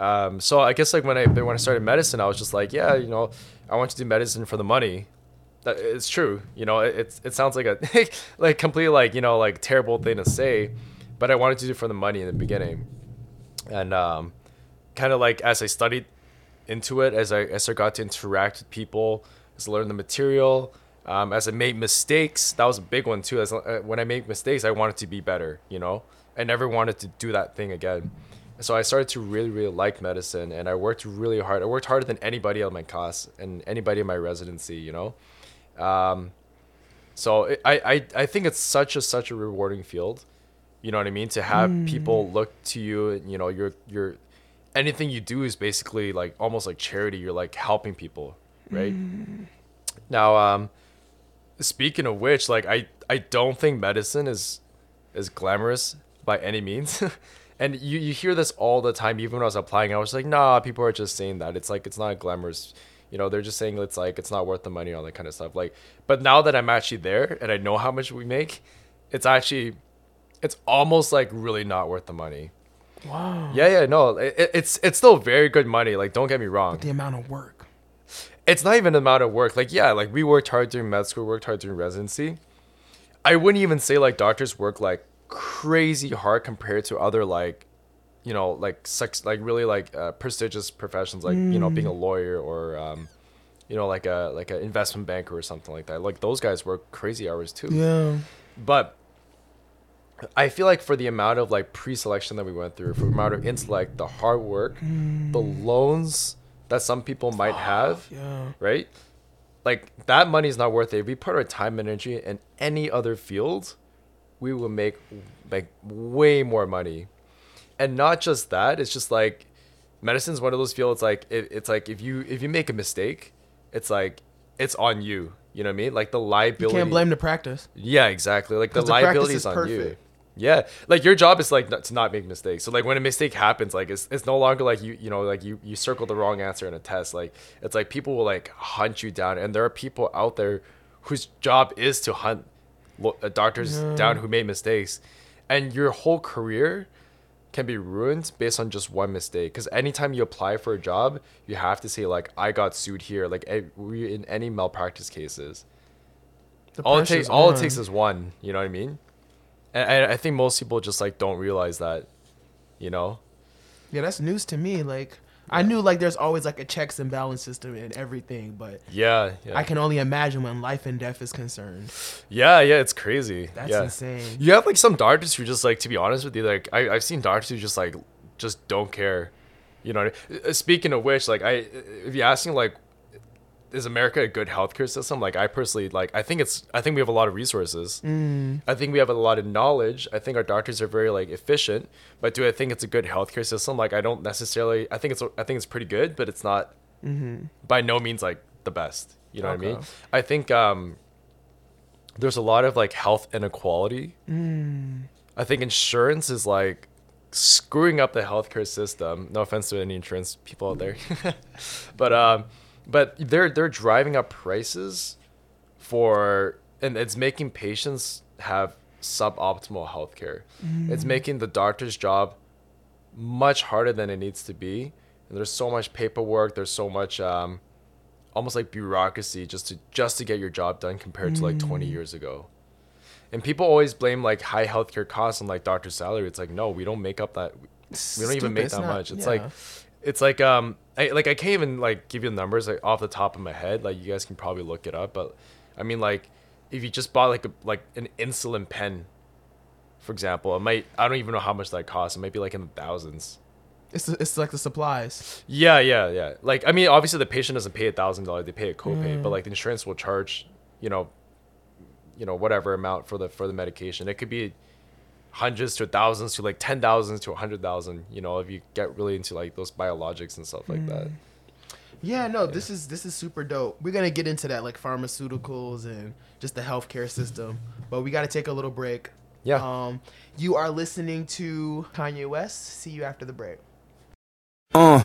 um, so I guess like when I when I started medicine I was just like yeah you know I want to do medicine for the money. That it's true you know it, it's it sounds like a like completely like you know like terrible thing to say but i wanted to do it for the money in the beginning. And um kind of like as i studied into it as i as i got to interact with people as i learned the material um, as i made mistakes that was a big one too as uh, when i made mistakes i wanted to be better you know i never wanted to do that thing again so I started to really, really like medicine, and I worked really hard. I worked harder than anybody in my class and anybody in my residency, you know. Um, so it, I, I, I think it's such a such a rewarding field. You know what I mean? To have people look to you, and you know, you're you're anything you do is basically like almost like charity. You're like helping people, right? Now, um, speaking of which, like I I don't think medicine is is glamorous by any means. and you, you hear this all the time. Even when I was applying, I was like, nah, people are just saying that. It's like it's not glamorous. You know, they're just saying it's like it's not worth the money, all that kind of stuff. Like, but now that I'm actually there and I know how much we make, it's actually, it's almost like really not worth the money. Wow. Yeah, yeah, no, it, it- it's it's still very good money. Like, don't get me wrong But The amount of work. it's not even the amount of work. Like, yeah, like we worked hard during med school, worked hard during residency. I wouldn't even say like doctors work like crazy hard compared to other like, you know, like sex, like really like uh, prestigious professions, like you know, being a lawyer or, um, you know, like a like an investment banker or something like that. Like those guys work crazy hours too. Yeah. But I feel like for the amount of like pre-selection that we went through, for the amount of intellect, the hard work, the loans that some people might have, Yeah. right? Like that money is not worth it. If we put our time and energy in any other field, we will make like way more money. And not just that, it's just like medicine's one of those fields like it, it's like if you if you make a mistake, it's like it's on you. You know what I mean? Like the liability. You can't blame the practice. Yeah, exactly. Like the the liability is on you. Yeah, like your job is like not, to not make mistakes. So like when a mistake happens, like it's, it's no longer like you you know like you you circle the wrong answer in a test. Like it's like people will like hunt you down, and there are people out there whose job is to hunt uh, doctors down who made mistakes, and your whole career can be ruined based on just one mistake. Because anytime you apply for a job, you have to say like I got sued here. Like we in any malpractice cases The all it takes all it takes is one you know what i mean and I, I think most people just like don't realize that you know Yeah, that's news to me. Like I knew like there's always like a checks and balance system in everything, but yeah yeah I can only imagine when life and death is concerned. yeah yeah it's crazy That's yeah. insane. you have like some doctors who just like to be honest with you like I, i've seen doctors who just like just don't care you know I mean? Uh, speaking of which like i if you ask me like is america a good healthcare system like i personally like i think it's i think we have a lot of resources Mm. I think we have a lot of knowledge. I think our doctors are very like efficient. But do I think it's a good healthcare system? Like I don't necessarily. I think it's I think it's pretty good, but it's not by no means like the best. You know what I mean? I think um, there's a lot of like health inequality. I think insurance is like screwing up the healthcare system. No offense to any insurance people out there, but um, but they're they're driving up prices for and it's making patients have suboptimal healthcare. It's making the doctor's job much harder than it needs to be. And there's so much paperwork. There's so much um, almost like bureaucracy just to just to get your job done compared to like 20 years ago. And people always blame like high healthcare costs on like doctor's salary. It's like no, we don't make up that. We don't even make that not- much. It's yeah. like, it's like um, I like I can't even like give you the numbers like off the top of my head. Like you guys can probably look it up, but I mean like if you just bought like a like an insulin pen, for example, it might I don't even know how much that costs. It might be like in the thousands. It's it's like the supplies. Yeah, yeah, yeah. Like, I mean, obviously the patient doesn't pay a thousand dollars; they pay a copay. But like, the insurance will charge, you know, you know, whatever amount for the for the medication. It could be hundreds to thousands to like ten thousands to a hundred thousand. You know, if you get really into like those biologics and stuff like that. Yeah, no, this is this is super dope. We're gonna get into that like pharmaceuticals and just the healthcare system, but we got to take a little break. Yeah. Um, you are listening to Kanye West. See you after the break. Uh.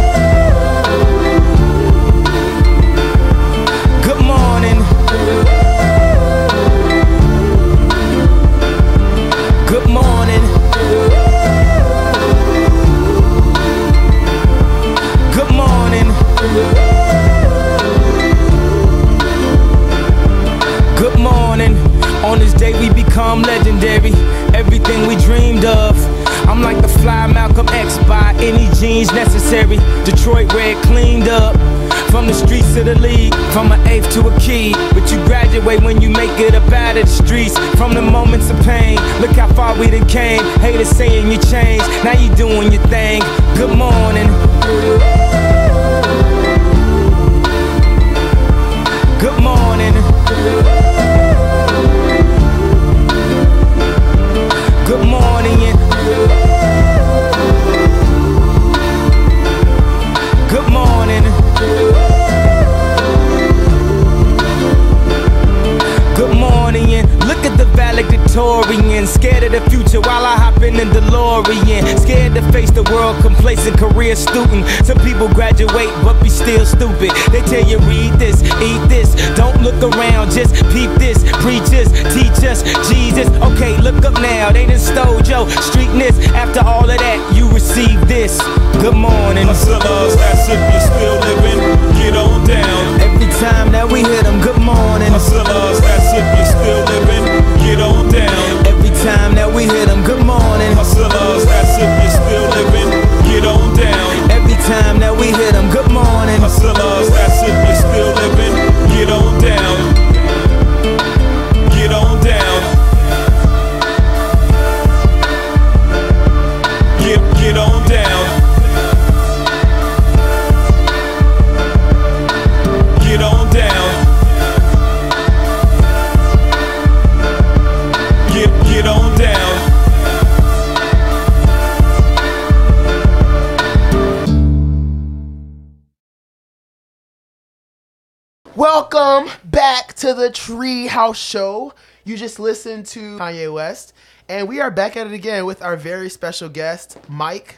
Treehouse Show. You just listened to Kanye West, and we are back at it again with our very special guest, Mike.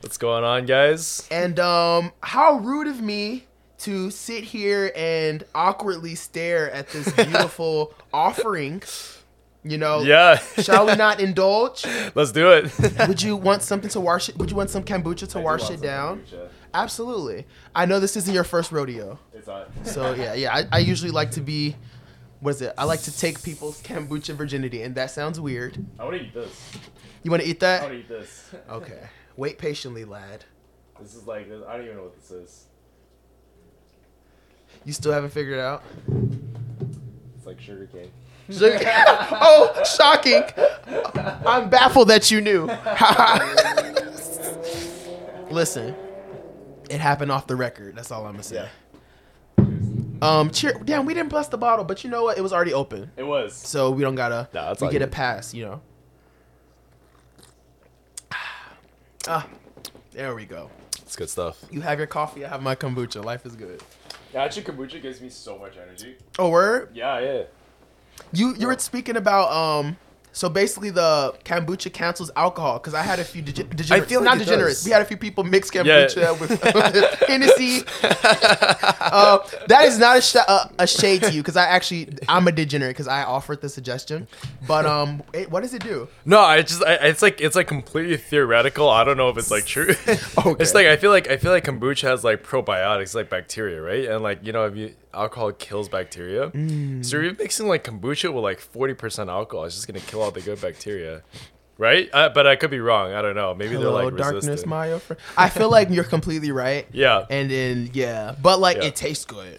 What's going on, guys? And um, how rude of me to sit here and awkwardly stare at this beautiful offering. You know, Yeah. Shall we not indulge? Let's do it. Would you want something to wash it? Would you want some kombucha to wash it down? Absolutely. I know this isn't your first rodeo, It's not. so yeah, yeah. I, I usually like to be, what is it? I like to take people's kombucha virginity, and that sounds weird. I want to eat this. You want to eat that? I want to eat this. Okay. Wait patiently, lad. This is like, I don't even know what this is. You still haven't figured it out? It's like sugar cane. Sugar- oh, shocking! I'm baffled that you knew. Listen, it happened off the record. That's all I'm gonna say. Um, cheer. Damn, we didn't bless the bottle, but you know what? It was already open, It was. so we don't gotta. Nah, that's we all get a good. pass, you know. Ah, there we go. It's good stuff. You have your coffee. I have my kombucha. Life is good. Yeah, actually, kombucha gives me so much energy. Oh, word. Yeah, yeah. You you were speaking about um. So basically, the kombucha cancels alcohol because I had a few dege- degenerates. feel like not it degenerates. We had a few people mix kombucha Yeah. with Hennessy. uh, that is not a, sh- uh, a shade to you because I actually I'm a degenerate because I offered the suggestion. But um, it, what does it do? No, I just I, it's like it's like completely theoretical. I don't know if it's like true. okay. It's like I feel like I feel like kombucha has like probiotics, like bacteria, right? And like you know, if you alcohol kills bacteria, so if you're mixing like kombucha with like forty percent alcohol, it's just gonna kill all the good bacteria, right? Uh, but I could be wrong. I don't know. Maybe Hello, they're like darkness, resistant. my. I feel like you're completely right. Yeah. And then yeah, but like Yeah. it tastes good.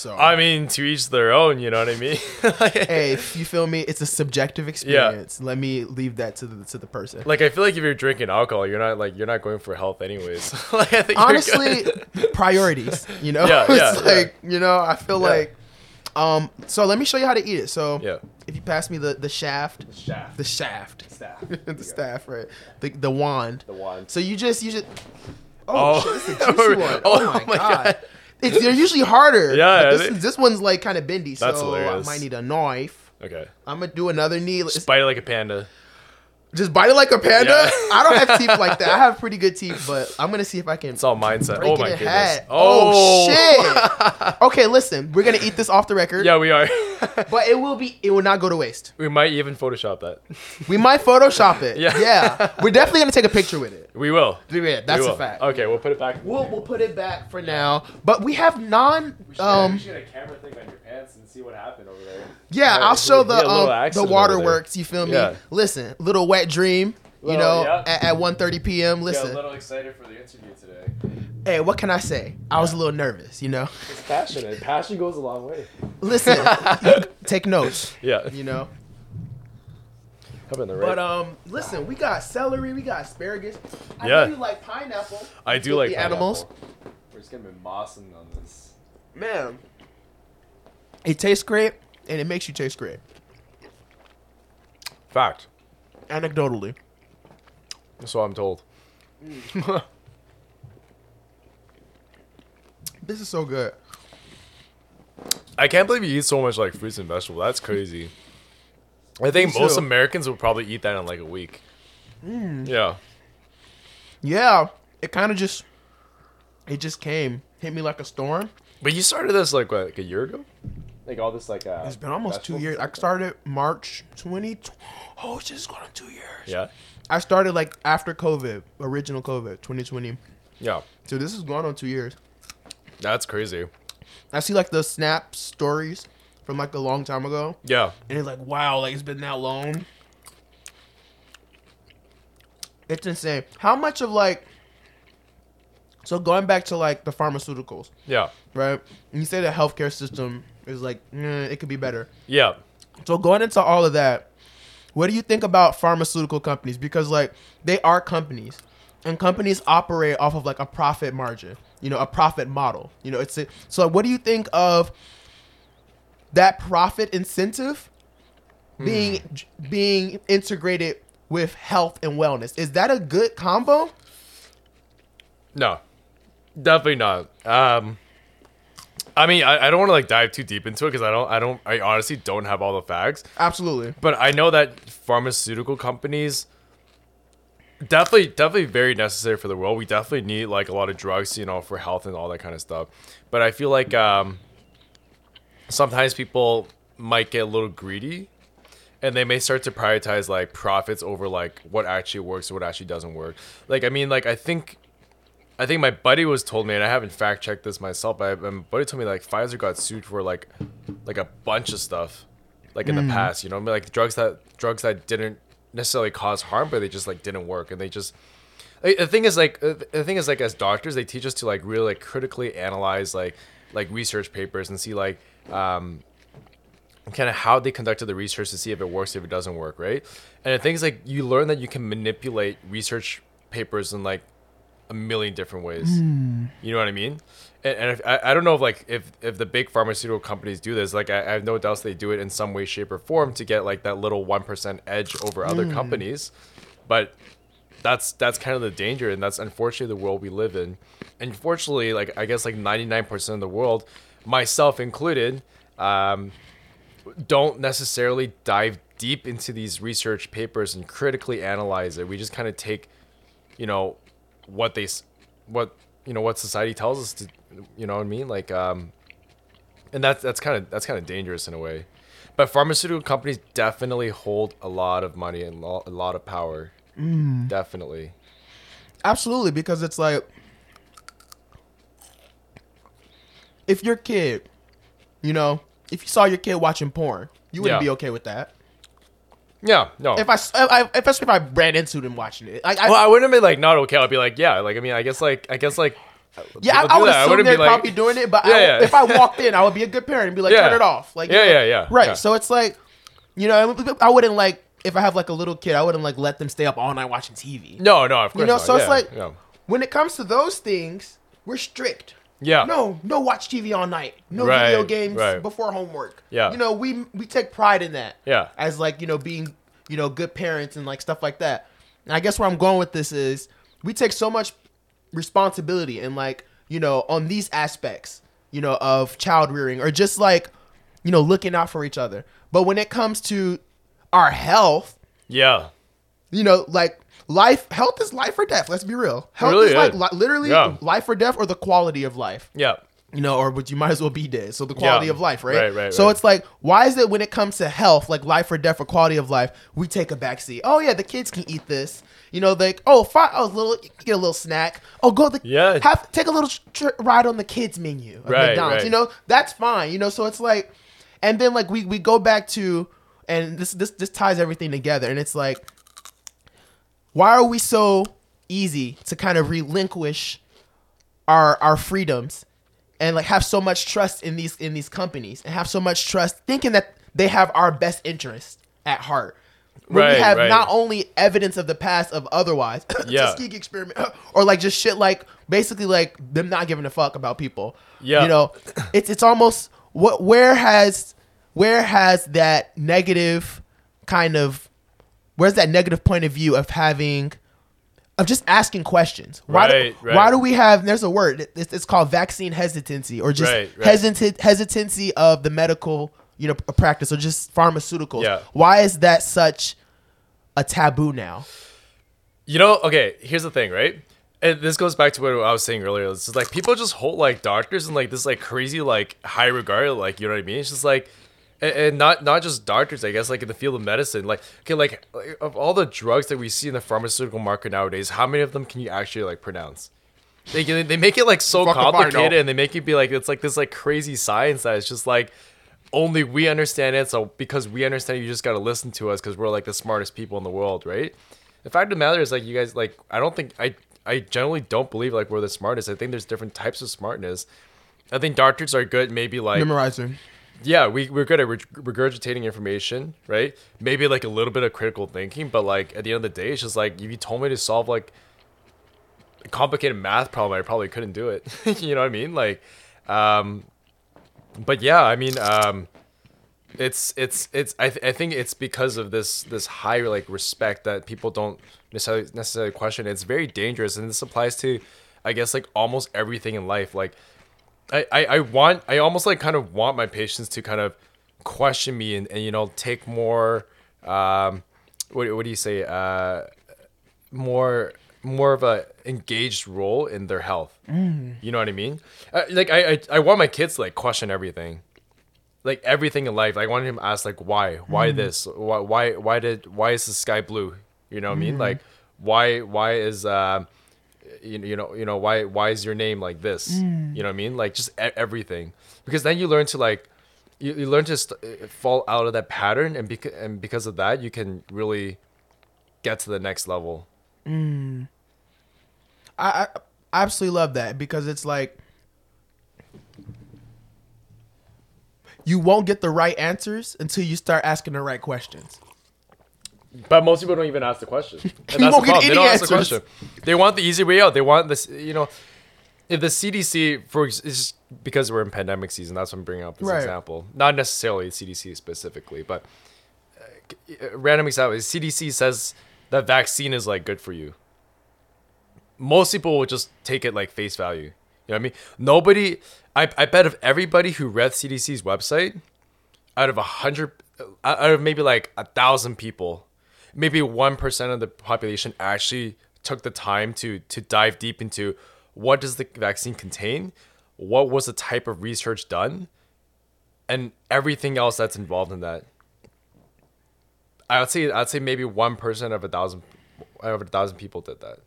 So I mean, to each their own. You know what I mean? hey, if you feel me, it's a subjective experience. Let me leave that to the to the person. Like I feel like if you're drinking alcohol, you're not like you're not going for health anyways. like I think honestly priorities you know Yeah, it's yeah, yeah. like you know i feel Yeah. like um so let me show you how to eat it so Yeah. if you pass me the the shaft the shaft, the shaft staff, the staff right the, the wand the wand. so you just you just oh, Oh. shit, it's a juicy one. Oh oh, my, my god, God. It's, they're usually harder Yeah, this, is- this one's like kind of bendy That's so hilarious. i might need a knife Okay. i'm gonna do another knee it like a panda. Just bite it like a panda Yeah. i don't have teeth like that i have pretty good teeth but i'm gonna see if i can It's all mindset. break oh my goodness. half. Oh, Oh, shit. okay, listen, we're gonna eat this off the record. yeah, we are. But it will be it will not go to waste. we might even Photoshop that. We might Photoshop it. Yeah. Yeah. We're definitely gonna take a picture with it. We will. Yeah, that's We a fact. Okay, we'll put it back. We'll we'll put it back for now. But we have non We should, um get a camera thing on your pants and see what happened over there. yeah, Yeah, I'll show the had a little um the waterworks, you feel me? Yeah. Listen, little wet dream. You know, yeah. at, at 1.30 p.m. Listen, A little excited for the interview today. hey, what can I say? I was a little nervous, you know. It's passionate. Passion goes a long way. Listen, take notes, Yeah. you know. The right. But um, listen, we got celery, we got asparagus. I Yeah. know you like pineapple. I do like the pineapple. animals. We're just gonna be mossing on this. Man, it tastes great, and it makes you taste great. Fact. Anecdotally, That's what I'm told. this is so good. I can't believe you eat so much like fruits and vegetables. That's crazy. I think Me most too. Americans would probably eat that in like a week. Mm. Yeah. Yeah, it kind of just, it just came, hit me like a storm. But you started this like what, like a year ago? Like all this like uh It's been almost two years. I started March 20. Oh, it's just going on two years. Yeah. I started like after COVID, original COVID, 2020. Yeah. So this is going on two years. That's crazy. I see like the snap stories from like a long time ago. Yeah. and it's like wow like it's been that long it's insane how much of like so going back to like the pharmaceuticals Yeah. right and you say the healthcare system is like eh, it could be better Yeah. so going into all of that what do you think about pharmaceutical companies because like they are companies and companies operate off of like a profit margin you know a profit model you know it's a, so what do you think of that profit incentive being being integrated with health and wellness is that a good combo No. Definitely not. Um I mean, I, I don't want to like dive too deep into it because I don't, I don't, I honestly don't have all the facts. absolutely. But I know that pharmaceutical companies definitely definitely very necessary for the world. We definitely need like a lot of drugs you know for health and all that kind of stuff. But i feel like um sometimes people might get a little greedy and they may start to prioritize like profits over like what actually works or what actually doesn't work. Like i mean like i think i think my buddy was told me and i haven't fact checked this myself but my buddy told me like pfizer got sued for like like a bunch of stuff like in the past you know like drugs that drugs that didn't necessarily cause harm but they just like didn't work and they just like, the thing is like the thing is like as doctors they teach us to like really like critically analyze like like research papers and see like um kind of how they conducted the research to see if it works if it doesn't work right? And the thing is like you learn that you can manipulate research papers and like a million different ways. You know what i mean? And, and if, I, I don't know if like if if the big pharmaceutical companies do this like I, I have no doubts they do it in some way shape or form to get like that little 1% edge over other companies. But that's that's kind of the danger and that's unfortunately the world we live in. And unfortunately like i guess like 99% of the world myself included um, don't necessarily dive deep into these research papers and critically analyze it. We just kind of take you know what they what you know what society tells us to you know what i mean? Like um and that's that's kind of that's kind of dangerous in a way. But pharmaceutical companies definitely hold a lot of money and lo- a lot of power. Definitely. Absolutely, because it's like if your kid, you know, if you saw your kid watching porn, you wouldn't Yeah. be okay with that. Yeah no If I, I- I- especially if I ran into them watching it, like, I, well i wouldn't be like not okay i'd be like yeah like i mean i guess like i guess like yeah, I, I would that. I assume wouldn't they're be like- probably doing it, but Yeah, I, yeah. if I walked in, I would be a good parent and be like, Yeah. turn it off, like, you Yeah, know? yeah, yeah, right. So it's like, you know, I wouldn't like if I have like a little kid, I wouldn't like let them stay up all night watching TV. no no of course you know, not. so it's like when it comes to those things, we're strict. Yeah. No, no watch TV all night. No Right, video games right. before homework. Yeah. You know, we we take pride in that. Yeah. As like, you know, being, you know, good parents and like stuff like that. And I guess where I'm going with this is we take so much responsibility and like, you know, on these aspects, you know, of child rearing or just like, you know, looking out for each other. But when it comes to our health, yeah you know, like life, health is life or death. Let's be real. Health really is like is. li- literally Yeah. life or death or the quality of life yeah you know, or but you might as well be dead. So the quality Yeah. of life, right? Right, right, So right. it's like, why is it when it comes to health, like life or death or quality of life, we take a backseat? Oh yeah, the kids can eat this. You know, like oh, fine, oh, little get a little snack. Oh, go the Yeah. have take a little tr- ride on the kids menu Right, McDonald's. right. You know, that's fine. You know, so it's like, and then like we we go back to, and this this this ties everything together, and it's like, why are we so easy to kind of relinquish our our freedoms and like have so much trust in these in these companies and have so much trust thinking that they have our best interest at heart when Right, we have right. not only evidence of the past of otherwise Yeah. Tuskegee experiment or like just shit like basically like them not giving a fuck about people Yeah. you know it's it's almost what where has where has that negative kind of where's that negative point of view of having of just asking questions why Right, do, right. why do we have there's a word it's, it's called vaccine hesitancy or just Right, hesitant hesitancy of the medical you know practice or just pharmaceuticals Yeah. why is that such a taboo now You know, okay, here's the thing, right? And this goes back to what I was saying earlier. It's just like people just hold like doctors and like this like crazy like high regard, like you know what I mean? It's just like and, and not not just doctors, I guess, like in the field of medicine. Like okay, like, like of all the drugs that we see in the pharmaceutical market nowadays, how many of them can you actually like pronounce? They, they make it like so Fuck if I know. complicated and they make it be like it's like this like crazy science that it's just like only we understand it. So because we understand, it, you just got to listen to us because we're like the smartest people in the world, right? The fact of the matter is, like, you guys, like, I don't think I, I generally don't believe like we're the smartest. I think there's different types of smartness. I think doctors are good, maybe like, memorizer yeah, we we're good at regurgitating information, right? Maybe like a little bit of critical thinking, but like at the end of the day, it's just like if you told me to solve like a complicated math problem, I probably couldn't do it. you know what I mean? Like, um, but yeah, I mean, um, it's it's it's I, th- I think it's because of this this high like respect that people don't necessarily necessarily question. It's very dangerous, and this applies to, I guess, like almost everything in life. Like, I, I, I want I almost like kind of want my patients to kind of question me and, and you know take more um what, what do you say uh more more of a engaged role in their health. Mm. You know what I mean? Uh, like I, I I want my kids to like question everything. Like everything in life, like, I wanted him to ask like why, why Mm. this, why, why, why did, why is the sky blue? You know what I Mm. mean? Like, why, why is, uh, you, you know, you know, why, why is your name like this? Mm. You know what I mean? Like just e- everything, because then you learn to like, you, you learn to st- fall out of that pattern, and because and because of that, you can really get to the next level. I, I I absolutely love that because it's like you won't get the right answers until you start asking the right questions. But most people don't even ask the question. And that's the problem. They don't ask the answers. question. They want the easy way out. They want this, you know, if the CDC, for it's just because we're in pandemic season, that's what I'm bringing up this Right. example. Not necessarily the CDC specifically, but uh, uh, random example. is CDC says that vaccine is like good for you. Most people will just take it like face value. You know what I mean? Nobody, I, I bet if everybody who read CDC's website, out of a hundred, uh, out of maybe like a thousand people, maybe one percent of the population actually took the time to to dive deep into what does the vaccine contain, what was the type of research done, and everything else that's involved in that. I would say I'd say maybe one percent of a thousand, of a thousand people did that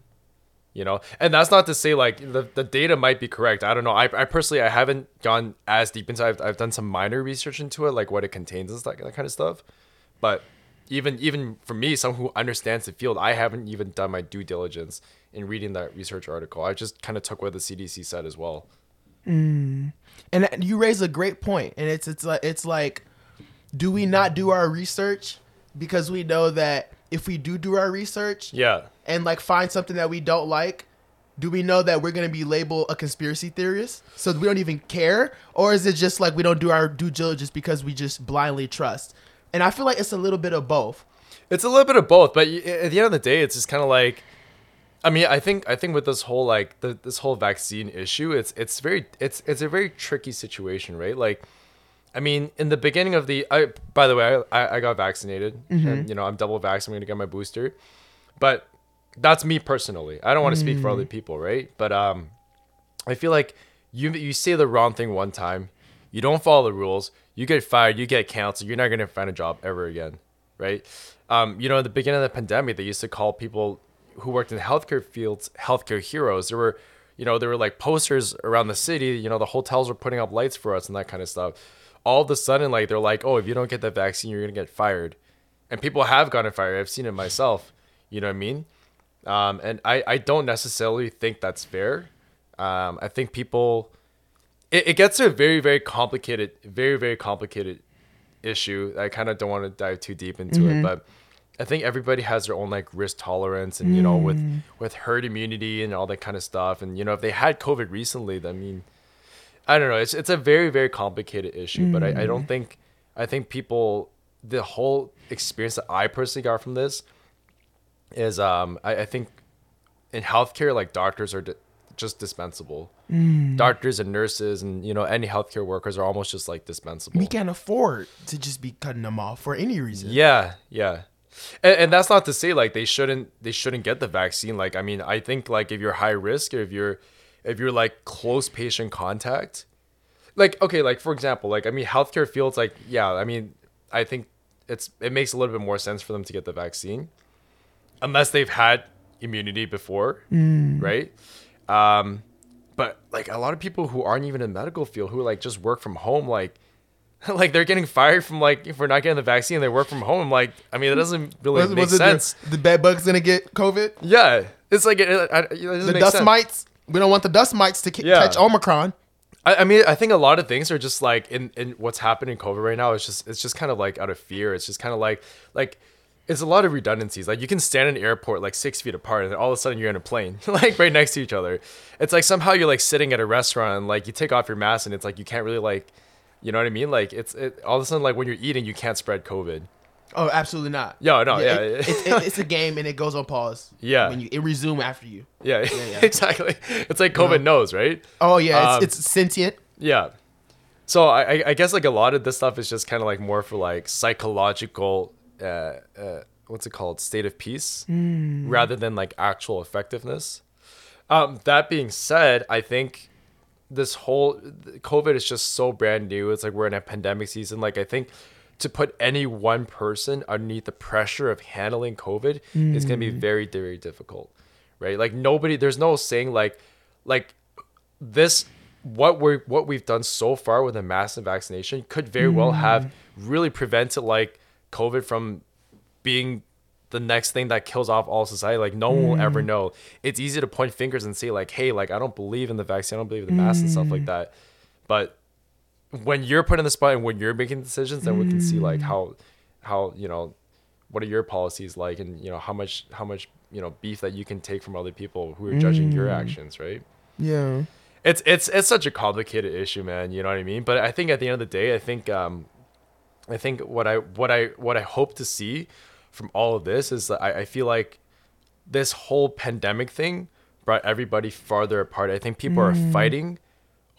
you know? And that's not to say like the, the data might be correct. I don't know. I, I personally i haven't gone as deep into I've, I've done some minor research into it like what it contains and that, that kind of stuff. But even even for me someone who understands the field i haven't even done my due diligence in reading that research article. I just kind of took what the cdc said as well. Mm. And you raise a great point, and it's it's like it's like, do we not do our research? Because we know that if we do do our research yeah. and like find something that we don't like, do we know that we're gonna be labeled a conspiracy theorist? So we don't even care, or is it just like we don't do our due diligence because we just blindly trust? And I feel like it's a little bit of both. It's a little bit of both, but at the end of the day, it's just kind of like, I mean, I think I think with this whole like the, this whole vaccine issue, it's it's very it's it's a very tricky situation, right? Like, I mean, in the beginning of the, I by the way, I, I got vaccinated, and you know I'm double vaxxed. I'm gonna get my booster, but that's me personally. I don't want to speak for other people, right? But um, I feel like you you say the wrong thing one time, you don't follow the rules, you get fired, you get canceled, you're not gonna find a job ever again, right? Um, you know, at the beginning of the pandemic, they used to call people who worked in healthcare fields healthcare heroes. There were, you know, there were like posters around the city. You know, the hotels were putting up lights for us and that kind of stuff. All of a sudden, like they're like, oh, if you don't get that vaccine, you're gonna get fired, and people have gotten fired. I've seen it myself. You know what I mean? Um, and I, I don't necessarily think that's fair. Um, I think people, it, it gets to a very, very complicated, very, very complicated issue. I kind of don't want to dive too deep into it, mm-hmm. but I think everybody has their own like risk tolerance and, you know, with, mm. with herd immunity and all that kind of stuff. And, you know, if they had COVID recently, I mean, I don't know. It's, it's a very, very complicated issue, but I, I don't mm. think, I think people, the whole experience that I personally got from this is um I, I think in healthcare like doctors are di- just dispensable. Mm. Doctors and nurses and you know any healthcare workers are almost just like dispensable. We can't afford to just be cutting them off for any reason. yeah yeah. And, and that's not to say like they shouldn't they shouldn't get the vaccine. Like i mean i think like if you're high risk or if you're if you're like close patient contact like okay like for example like i mean healthcare fields like yeah i mean i think it's it makes a little bit more sense for them to get the vaccine unless they've had immunity before mm. right um but like a lot of people who aren't even in the medical field who like just work from home like like they're getting fired from like if we're not getting the vaccine they work from home like i mean it doesn't really Was, make was it sense the, the bed bug's gonna get COVID? yeah it's like it, it, it The dust sense. mites. We don't want the dust mites to ca- Yeah. catch Omicron. I, I mean, I think a lot of things are just like in, in what's happening in COVID right now. It's just it's just kind of like out of fear. It's just kind of like like it's a lot of redundancies. Like you can stand in an airport like six feet apart, and then all of a sudden you're in a plane like right next to each other. It's like somehow you're like sitting at a restaurant, and like you take off your mask, and it's like you can't really like, you know what I mean? Like it's it all of a sudden like when you're eating, you can't spread COVID. Oh, absolutely not. Yeah, no, yeah, it- it's, it- it's a game and it goes on pause. Yeah. when you it resume after you. Yeah, yeah, exactly. It's like COVID knows, right? Oh yeah, Um, it's, it's sentient. Yeah. So I, I- I guess like a lot of this stuff is just kind of like more for like psychological, uh, uh, what's it called state of peace rather than like actual effectiveness. Um, that being said, I think this whole COVID is just so brand new. It's like we're in a pandemic season. Like I think to put any one person underneath the pressure of handling COVID is gonna be very, very difficult. Right? Like nobody there's no saying like like this what we're what we've done so far with a massive vaccination could very well have really prevented like COVID from being the next thing that kills off all society. Like no one will ever mm. know. It's easy to point fingers and say like, hey, like I don't believe in the vaccine, I don't believe in the mask and stuff like mm. that. But when you're put in the spot and when you're making decisions, then we can see like how mm. how you know what are your policies like and you know how much how much you know beef that you can take from other people who are judging your actions, right? Yeah. it's it's it's such a complicated issue, man. You know what I mean? But I think at the end of the day, I think um, I think what I what I what I hope to see from all of this is that I, I feel like this whole pandemic thing brought everybody farther apart. I think people are mm. fighting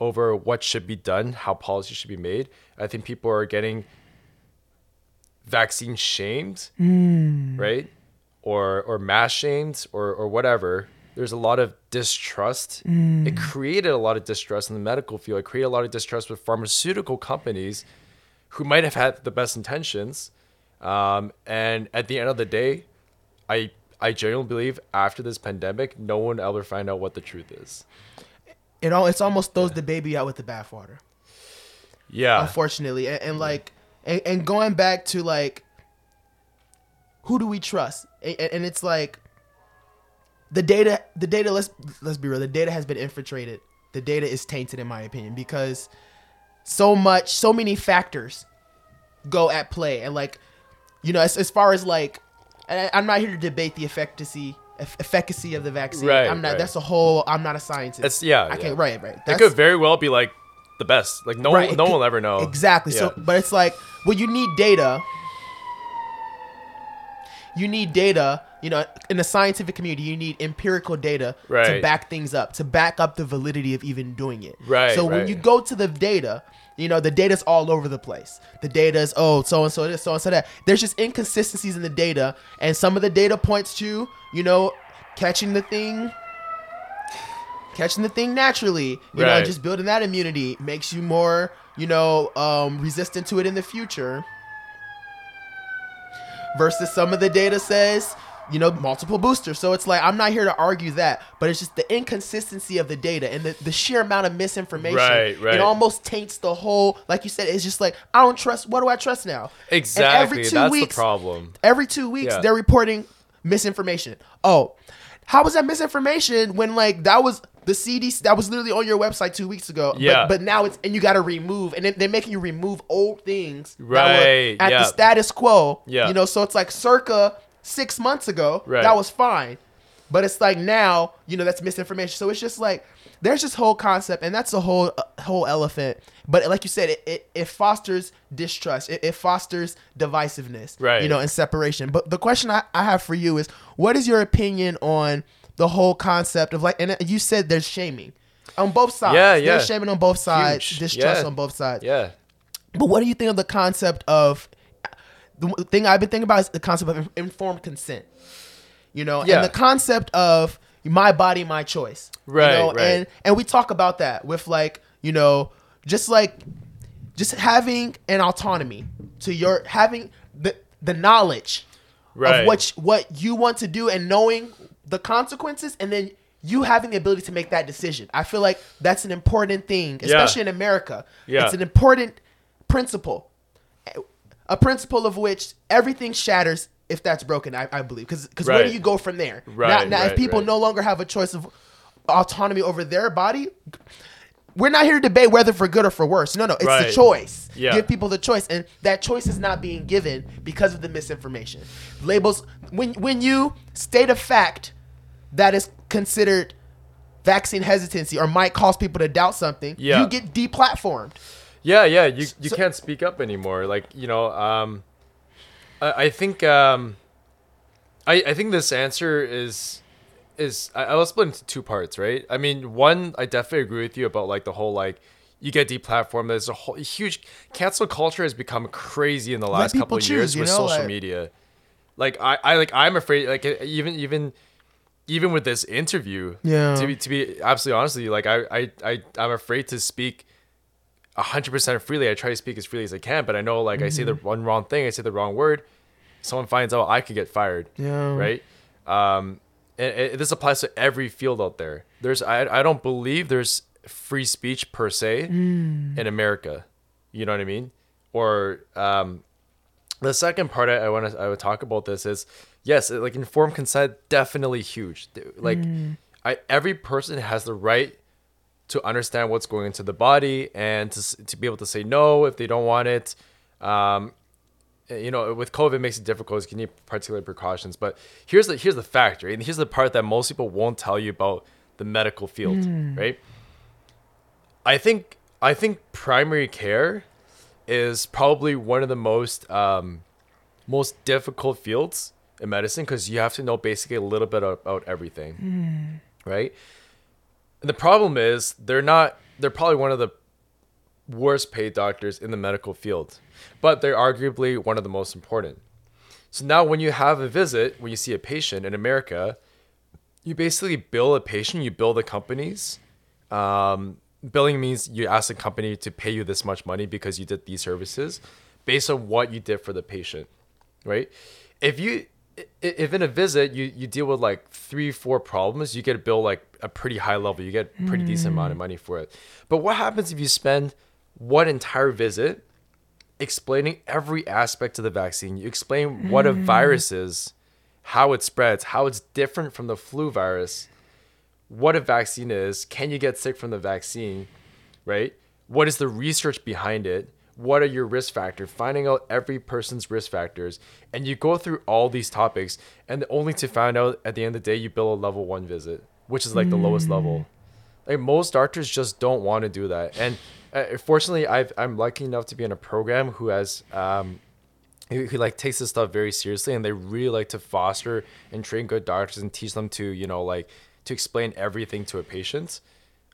over what should be done, how policy should be made. I think people are getting vaccine shamed, mm. right? Or or mass shamed or or whatever. There's a lot of distrust. It mm. created a lot of distrust in the medical field. It created a lot of distrust with pharmaceutical companies who might have had the best intentions. Um, and at the end of the day, I I genuinely believe after this pandemic, no one will ever find out what the truth is. It all it's almost throws the baby out with the bathwater. Yeah. unfortunately and, and like and, and going back to like who do we trust and, and it's like the data the data let's let's be real the data has been infiltrated the data is tainted in my opinion because so much so many factors go at play and like you know as, as far as like I, i'm not here to debate the efficacy eff- efficacy of the vaccine Right, i'm not right. that's a whole i'm not a scientist yeah, i yeah. can't right right it could very well be like the best. Like no Right, one, no it one will ever know. Exactly. So, but it's like, well, you need data. You need data. You know, in the scientific community, you need empirical data to back things up, to back up the validity of even doing it. Right, So when you go to the data, you know, the data's all over the place. The data is oh, so and so this, so and so that. There's just inconsistencies in the data, and some of the data points to you know catching the thing catching the thing naturally you know just building that immunity makes you more you know um, resistant to it in the future versus some of the data says you know multiple boosters so it's like i'm not here to argue that but it's just the inconsistency of the data and the, the sheer amount of misinformation Right, right. it almost taints the whole like you said it's just like i don't trust what do i trust now And Exactly. That's the problem. every two weeks Yeah. they're reporting misinformation. Oh, how was that misinformation when like that was the CDC that was literally on your website two weeks ago? but- Yeah. But, now it's and you got to remove and they're making you remove old things Right, at yeah. the status quo. Yeah. You know, so it's like circa six months ago Right. that was fine, but it's like now you know that's misinformation. So it's just like there's this whole concept and that's a whole uh, whole elephant. But like you said, it, it, it fosters distrust. It, it fosters divisiveness Right. you know, and separation. But the question I, I have for you is, what is your opinion on the whole concept of like, and you said there's shaming on both sides. Yeah, yeah. There's shaming on both sides, Huge. distrust Yeah. on both sides. Yeah. But what do you think of the concept of the thing I've been thinking about is the concept of informed consent. You know, Yeah. and the concept of my body, my choice. Right, You know, right. and and we talk about that with like you know just like just having an autonomy to your having the the knowledge Right. of what what you want to do and knowing the consequences and then you having the ability to make that decision. I feel like that's an important thing, especially in America. Yeah. It's an important principle. A principle of which everything shatters if that's broken, I, I believe. Because where do you go from there? Right, Now, now if people right. no longer have a choice of autonomy over their body, we're not here to debate whether for good or for worse. No, no, it's the choice. Yeah. Give people the choice, and that choice is not being given because of the misinformation. Labels when when you state a fact that is considered vaccine hesitancy or might cause people to doubt something, Yeah. you get deplatformed. Yeah, yeah, you you So- can't speak up anymore. Like you know, um, I, I think um, I I think this answer is is I, I'll split into two parts, right? I mean, one, I definitely agree with you about like the whole like you get deplatformed. There's a whole huge cancel culture has become crazy in the last couple of years with know, social like- media. Like I, I like I'm afraid. Like even even even with this interview, Yeah. To be to be absolutely honest with you, like I I I I'm afraid to speak hundred percent freely. I try to speak as freely as I can, but I know like I say the one wrong thing, I say the wrong word, someone finds out, I could get fired. Yeah. Right. Um, and, and this applies to every field out there. There's I I don't believe there's free speech per se in America. You know what I mean? Or um, the second part I, I want to I would talk about this is yes, like informed consent definitely huge. Like I every person has the right to understand what's going into the body and to, to be able to say no if they don't want it. Um, you know, with COVID, it makes it difficult. You need particular precautions. But here's the here's the factor, and here's the part that most people won't tell you about the medical field, right? I think I think primary care is probably one of the most um, most difficult fields in medicine because you have to know basically a little bit about everything, right? And the problem is they're not. They're probably one of the worst paid doctors in the medical field, but they're arguably one of the most important. So now, when you have a visit, when you see a patient in America, you basically bill a patient, you bill the companies. Um, billing means you ask the company to pay you this much money because you did these services based on what you did for the patient, right? If you if in a visit you, you deal with like three four problems you get a bill like a pretty high level you get a pretty hmm. decent amount of money for it but what happens if you spend one entire visit explaining every aspect of the vaccine. You explain what a hmm. virus is, how it spreads, how it's different from the flu virus, what a vaccine is, can you get sick from the vaccine, right? What is the research behind it? What are your risk factors? Finding out every person's risk factors. And you go through all these topics, and only to find out at the end of the day, you bill a level one visit, which is like the lowest level like most doctors just don't want to do that and uh, fortunately I've, i'm lucky enough to be in a program who has um who, who like takes this stuff very seriously and they really like to foster and train good doctors and teach them to you know like to explain everything to a patient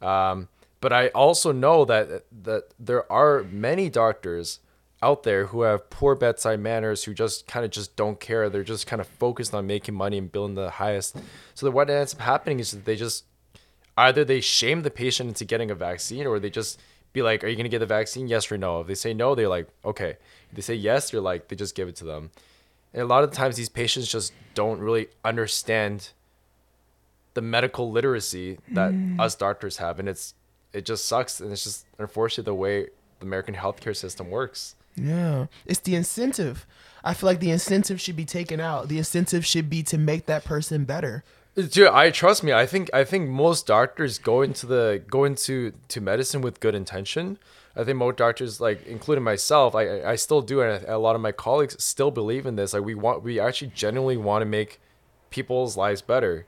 um but i also know that that there are many doctors out there who have poor bedside manners who just kind of just don't care they're just kind of focused on making money and building the highest so that what ends up happening is that they just either they shame the patient into getting a vaccine or they just be like, Are you gonna get the vaccine? Yes or no? If they say no, they're like, Okay. If they say yes, they're like, they just give it to them. And a lot of the times these patients just don't really understand the medical literacy that mm. us doctors have. And it's it just sucks and it's just unfortunately the way the American healthcare system works. Yeah, it's the incentive. I feel like the incentive should be taken out. The incentive should be to make that person better. Dude, I trust me. I think I think most doctors go into the go into to medicine with good intention. I think most doctors, like including myself, I I- still do, and a lot of my colleagues still believe in this. Like we want, we actually genuinely want to make people's lives better.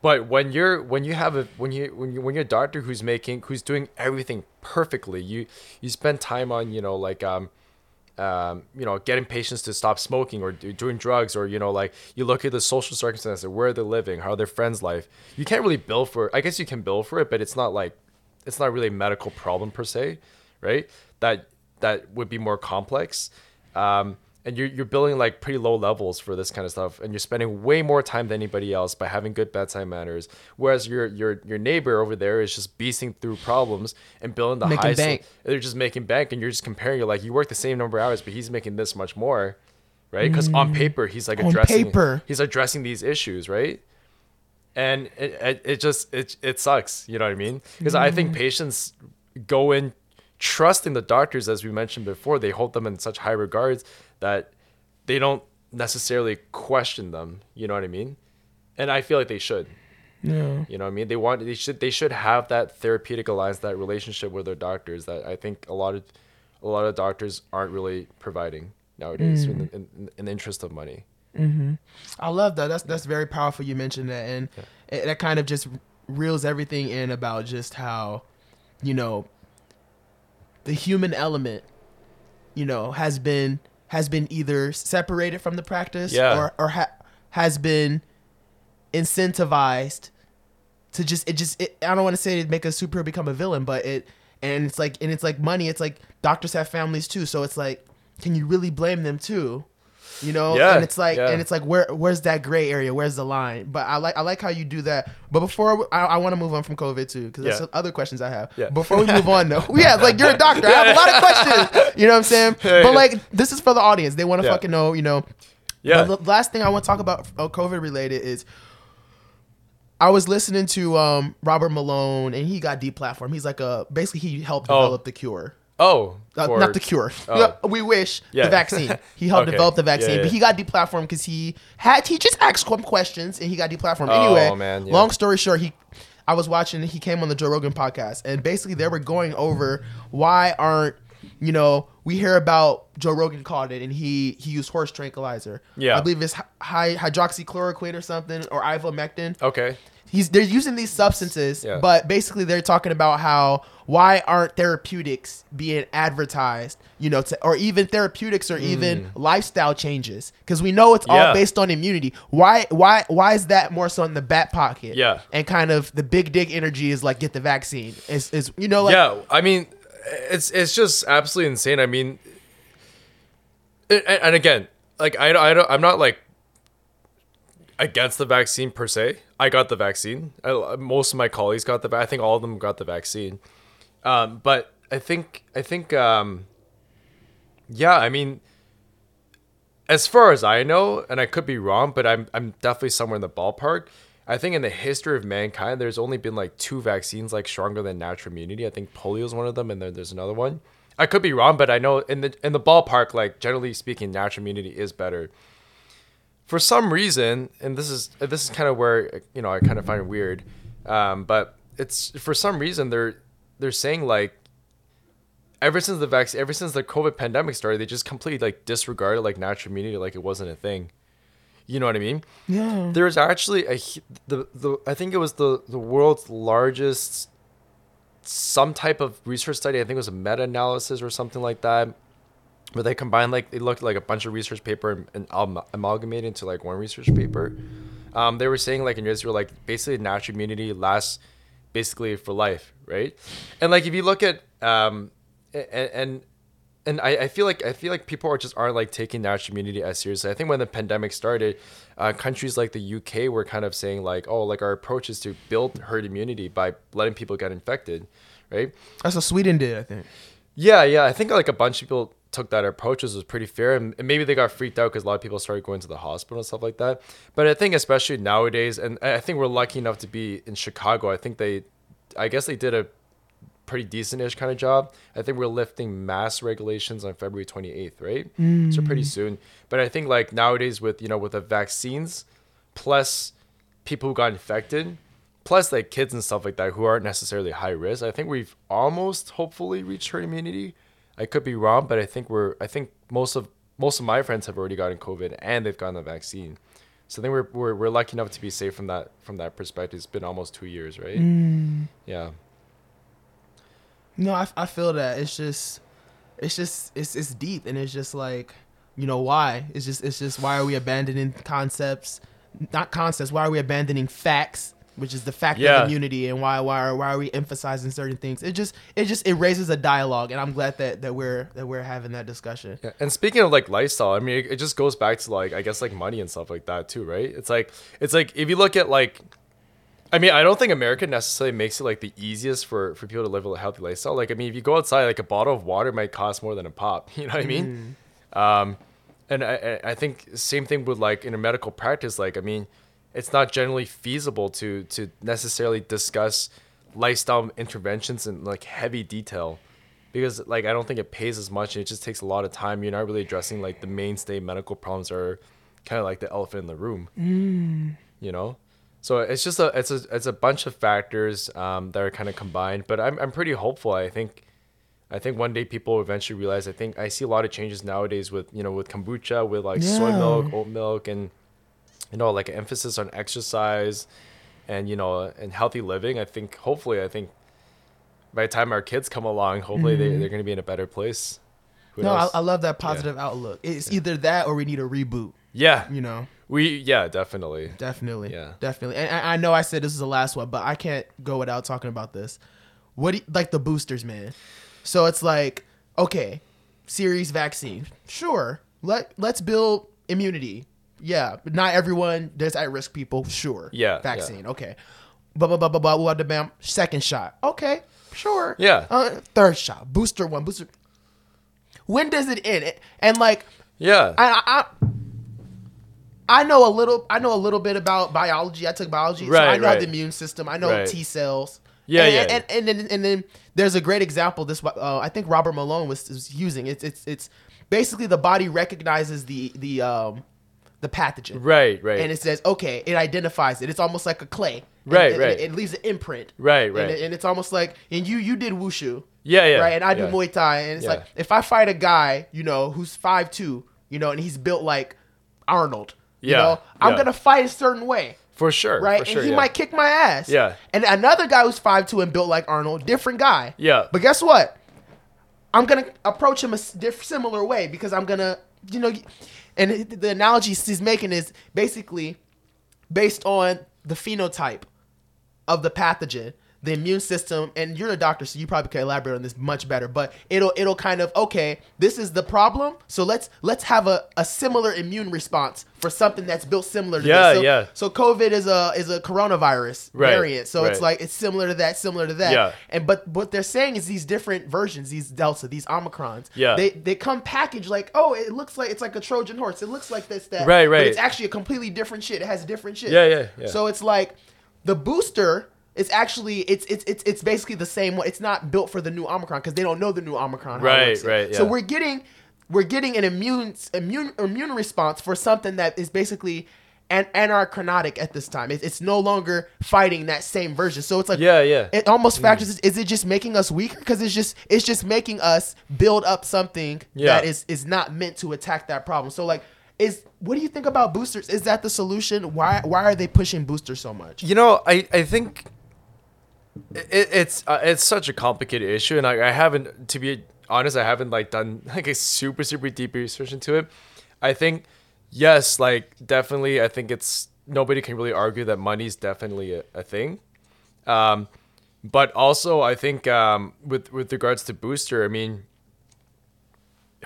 But when you're when you have a when you when you when you're a doctor who's making who's doing everything perfectly, you you spend time on you know like um um, you know, getting patients to stop smoking or do, doing drugs, or you know, like you look at the social circumstances, where they're living, how their friends' life. You can't really bill for. I guess you can bill for it, but it's not like it's not really a medical problem per se, right? That that would be more complex. Um, and you're, you're billing like pretty low levels for this kind of stuff and you're spending way more time than anybody else by having good bedside manners whereas your your your neighbor over there is just beasting through problems and billing the Making highest bank. they're just making bank and you're just comparing you're like you work the same number of hours but he's making this much more right because on paper he's like Mm. On addressing paper. he's addressing these issues right and it, it, it just it, it sucks you know what i mean because i Mm. think patients go in trusting the doctors as we mentioned before they hold them in such high regards that they don't necessarily question them you know what i mean and i feel like they should Yeah. you know what I mean? They want they should they should have that therapeutic alliance, that relationship with their doctors that I think a lot of a lot of doctors aren't really providing nowadays in, in, in the interest of money. Mm-hmm. I love that. That's that's very powerful. You mentioned that, and it, that kind of just reels everything in about just how, you know, the human element, you know, has been has been either separated from the practice Yeah. or or ha- has been incentivized to just it just it, I don't want to say it make a superhero become a villain, but it and it's like and it's like money. It's like doctors have families too, so it's like, can you really blame them too? You know, Yeah, and it's like, yeah. and it's like, where, where's that gray area? Where's the line? But I like, I like how you do that. But before, I, I want to move on from COVID too, because there's Yeah. other questions I have. Yeah. Before we move on, though, yeah, like you're a doctor. I have a lot of questions. You know what I'm saying? But like, this is for the audience. They want to fucking know. You know, Yeah. but the last thing I want to talk about uh, COVID related is I was listening to um, Robert Malone and he got deplatformed. He's like a basically he helped Oh. develop the cure. Oh, Uh, for- not the cure. Oh. we wish Yeah. the vaccine. He helped Okay. develop the vaccine, Yeah, yeah. but he got deplatformed because he had he just asked questions and he got deplatformed. Oh, anyway, man, long story short, he I was watching. He came on the Joe Rogan podcast, and basically they were going over why aren't you know we hear about Joe Rogan called it and he he used horse tranquilizer. Yeah. I believe it's hy- hydroxychloroquine or something or ivermectin Okay. He's they're using these substances, Yeah. but basically they're talking about how why aren't therapeutics being advertised, you know, to, or even therapeutics or even lifestyle changes because we know it's all Hmm. Based on immunity. Why why why is that more so in the back pocket? Yeah. and kind of the big dick energy is like get the vaccine. Is is you know like yeah, I mean, it's it's just absolutely insane. I mean, it, and, and again, like I, I don't, I'm not like against the vaccine per se. I got the vaccine. I, most of my colleagues got the. I think all of them got the vaccine. Um, but I think I think um, yeah. I mean, as far as I know, and I could be wrong, but I'm I'm definitely somewhere in the ballpark. I think in the history of mankind, there's only been like two vaccines like stronger than natural immunity. I think polio is one of them, and then there's another one. I could be wrong, but I know in the in the ballpark, like generally speaking, natural immunity is better. For some reason, and this is this is kind of where you know I kind of find it weird, um, but it's for some reason they're they're saying like ever since the vaccine, ever since the COVID pandemic started, they just completely like disregarded like natural immunity like it wasn't a thing. You know what I mean? yeah. There's actually a the the I think it was the the world's largest some type of research study. I think it was a meta analysis or something like that. Where they combined like they looked like a bunch of research paper and, and am- amalgamated into like one research paper. Um, they were saying like in Israel like basically natural immunity lasts basically for life, right? And like if you look at um and and and I, I feel like I feel like people are just aren't like taking natural immunity as seriously. I think when the pandemic started, uh, countries like the UK were kind of saying like, oh, like our approach is to build herd immunity by letting people get infected, right? That's what Sweden did, I think. Yeah, yeah. I think like a bunch of people took that approach, which was pretty fair, and, and maybe they got freaked out because a lot of people started going to the hospital and stuff like that. But I think especially nowadays, and I I think we're lucky enough to be in Chicago. I think they, I guess they did a pretty decent-ish kind of job. I think we're lifting mass regulations on February 28th, right? So mm. pretty soon. But I think like nowadays with you know with the vaccines, plus people who got infected, plus like kids and stuff like that who aren't necessarily high risk. I think we've almost hopefully reached herd immunity. I could be wrong, but I think we're I think most of most of my friends have already gotten COVID and they've gotten the vaccine. So I think we're, we're we're lucky enough to be safe from that from that perspective. It's been almost two years, right? Mm. Yeah. No, I, I feel that it's just, it's just, it's it's deep, and it's just like, you know, why? It's just, it's just why are we abandoning concepts, not concepts? Why are we abandoning facts, which is the fact Yeah. of immunity, and why why are why are we emphasizing certain things? It just, it just, it raises a dialogue, and I'm glad that that we're that we're having that discussion. Yeah, and speaking of like lifestyle, I mean, it, it just goes back to like I guess like money and stuff like that too, right? It's like it's like if you look at like, I mean, I don't think America necessarily makes it like the easiest for for people to live a healthy lifestyle. Like, I mean, if you go outside, like a bottle of water might cost more than a pop. You know what I mean? Um, and I I I think same thing with like in a medical practice. Like, I mean, it's not generally feasible to to necessarily discuss lifestyle interventions in like heavy detail because like I don't think it pays as much and it just takes a lot of time. You're not really addressing like the mainstay medical problems are kind of like the elephant in the room. You know, so it's just a it's a it's a bunch of factors um, that are kind of combined. But I'm I'm pretty hopeful. I think I think one day people will eventually realize. I think I see a lot of changes nowadays with you know with kombucha, with like soy milk, oat milk, and you know like an emphasis on exercise and you know and healthy living. I think hopefully I think by the time our kids come along, hopefully they, mm-hmm. they're going to be in a better place. Who No, I. I love that positive outlook. It's either that or we need a reboot. yeah, You know. we yeah definitely. Definitely. Yeah. Definitely. And I, I know I said this is the last one, but I can't go without talking about this. What you, like the boosters, man? So it's like, okay, series vaccine. Sure. Let let's build immunity. Yeah, but not everyone. There's at risk people. Sure. Yeah, yeah. Vaccine. Okay. Blah blah blah blah blah. blah, bam. Second shot. Okay. Sure. Yeah. Uh, third shot. Booster one. Booster. When does it end? And like, Yeah. I, I, I know a little. I know a little bit about biology. I took biology, so Right, I know right. the immune system. I know Right. T cells. Yeah, and, yeah. And, and, then and then there's a great example. This uh, I think Robert Malone was, was using. It's it's it's basically the body recognizes the the um the pathogen. right, right. And it says, okay, it identifies it. It's almost like a clay. And Right, it, right. It, it leaves an imprint. Right, And right. it- And, it's almost like, and you you did wushu. Yeah, yeah, Right, and I do yeah. Muay Thai, and it's Yeah. like if I fight a guy, you know, who's five two, you know, and he's built like Arnold, you Yeah, know, I'm gonna fight a certain way, for sure. right? For sure, and he yeah. might kick my ass. Yeah. And another guy who's five two and built like Arnold, different guy. Yeah. But guess what? I'm gonna approach him a diff- similar way because I'm gonna, you know, and the analogy she's making is basically based on the phenotype of the pathogen, the immune system, and you're a doctor, so you probably can elaborate on this much better. But it'll it'll kind of okay, this is the problem, so let's let's have a, a similar immune response for something that's built similar to Yeah, this. So, yeah. So COVID is a is a coronavirus Right, variant, so it's like it's similar to that, similar to that. Yeah. And but what they're saying is these different versions, these Delta, these Omicrons. Yeah. They they come packaged like, oh, it looks like it's like a Trojan horse. It looks like this, that. Right, But right. it's actually a completely different shit. It has different shit. Yeah, yeah, yeah. So it's like the booster is actually it's it's it's it's basically the same one. It's not built for the new Omicron because they don't know the new Omicron. how it Right, works yet. right, So we're getting we're getting an immune immune immune response for something that is basically an anarchronotic at this time. It, it's no longer fighting that same version. So it's like Yeah, yeah. It almost mm. factors. Is it just making us weaker? Because it's just it's just making us build up something Yeah. that is is not meant to attack that problem. So like. Is what do you think about boosters? Is that the solution? Why why are they pushing boosters so much? You know, I I think it, it's uh, it's such a complicated issue, and I, I haven't, to be honest, I haven't like done like a super super deep research into it. I think yes, like definitely, I think it's nobody can really argue that money's definitely a, a thing. Um, but also, I think um, with with regards to booster, I mean,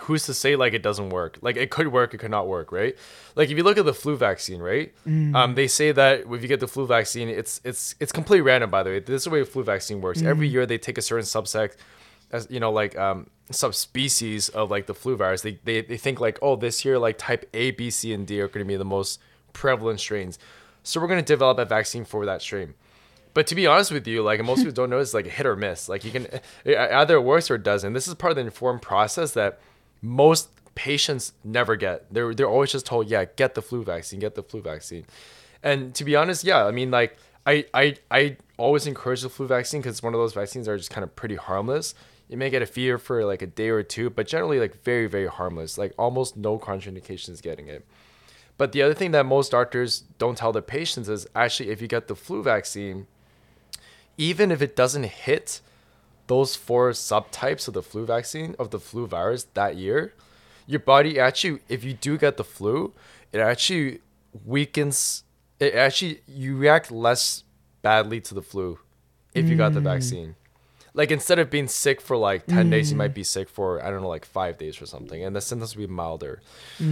who's to say like it doesn't work? Like it could work, it could not work, right? Like if you look at the flu vaccine, right? Um, they say that if you get the flu vaccine, it's it's it's completely random. By the way, this is the way a flu vaccine works. Every year they take a certain subsect, as you know, like um, subspecies of like the flu virus. They, they they think like, oh, this year like type A, B, C, and D are going to be the most prevalent strains. So we're going to develop a vaccine for that strain. But to be honest with you, like most people don't know, it's like hit or miss. Like you can it either it works or it doesn't. This is part of the informed process that most patients never get. They're they're always just told, yeah, get the flu vaccine, get the flu vaccine. And to be honest, yeah, I mean, like I I I always encourage the flu vaccine because it's one of those vaccines that are just kind of pretty harmless. You may get a fever for like a day or two, but generally like very very harmless. Like almost no contraindications getting it. But the other thing that most doctors don't tell their patients is actually if you get the flu vaccine, even if it doesn't hit those four subtypes of the flu vaccine of the flu virus that year, your body actually, if you do get the flu, it actually weakens. It actually you react less badly to the flu if you got the mm. vaccine. Like instead of being sick for like ten days, you might be sick for I don't know like five days or something, and the symptoms will be milder.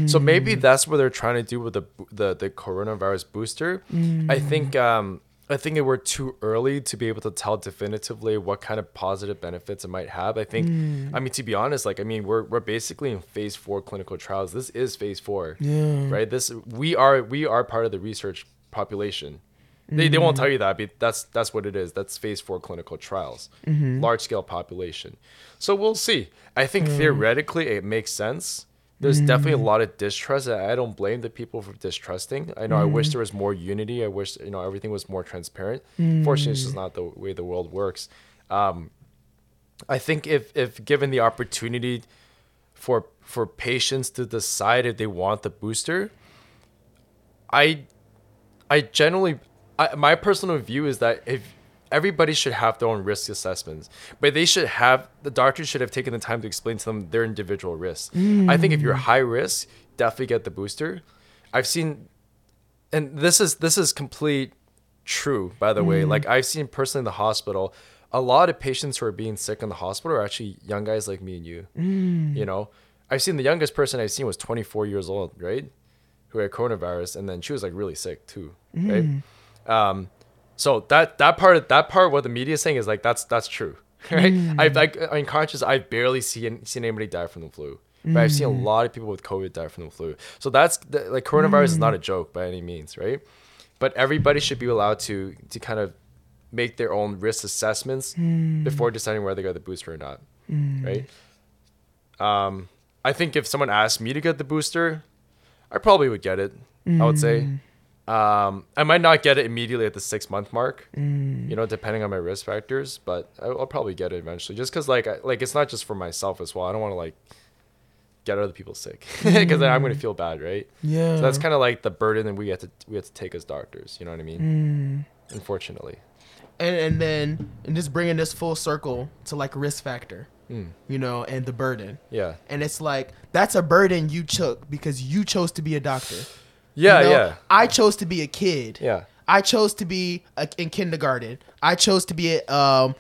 So maybe mm. that's what they're trying to do with the the, the coronavirus booster. I mm. think um, I think it were too early to be able to tell definitively what kind of positive benefits it might have. I think, mm. I mean, to be honest, like I mean, we're we're basically in phase four clinical trials. This is phase four, yeah. right? This we are we are part of the research population. They, they won't mm. tell you that, but that's that's what it is. That's phase four clinical trials, mm-hmm. large scale population. So we'll see. I think theoretically it makes sense. There's definitely a mm. lot of distrust. I I don't blame the people for distrusting. I know I wish mm. there was more unity. I wish you know everything was more transparent. Fortunately, it's just mm. not the way the world works. Um, I think if if given the opportunity for for patients to decide if they want the booster, I I generally I, my personal view is that if everybody should have their own risk assessments, but they should have the doctor should have taken the time to explain to them their individual risks. I think if you're mm. high risk, definitely get the booster. I've seen and this is this is complete true by the way. Mm. Like i've seen personally in the hospital a lot of patients who are being sick in the hospital are actually young guys like me and you mm. you know? I've seen the youngest person i've seen was 24 years old right? Who had coronavirus, and then she was like really sick too, right? Um, so that that part that part what the media is saying is like that's that's true, right? Mm. I've like in conscious I've barely seen seen anybody die from the flu. But I've seen a mm. lot of people with COVID die from the flu. So that's the, like coronavirus is not a mm. joke by any means, right? But everybody should be allowed to to kind of make their own risk assessments before deciding whether they get the booster or not, right? Um, I think if someone asked me to get the booster, I probably would get it. I would say. Um, I might not get it immediately at the six month mark, mm. you know, depending on my risk factors, but I'll probably get it eventually. Just because, like, I, like it's not just for myself as well. I don't want to like get other people sick because I'm gonna mm. feel bad, right? Yeah. So that's kind of like the burden that we have to we have to take as doctors. You know what I mean? Mm. Unfortunately. and and then and just bringing this full circle to like risk factor, you know, and the burden. Yeah. And it's like that's a burden you took because you chose to be a doctor. Yeah. You know? Yeah. I chose to be a kid. Yeah. I chose to be a, in kindergarten. I chose to be a, um,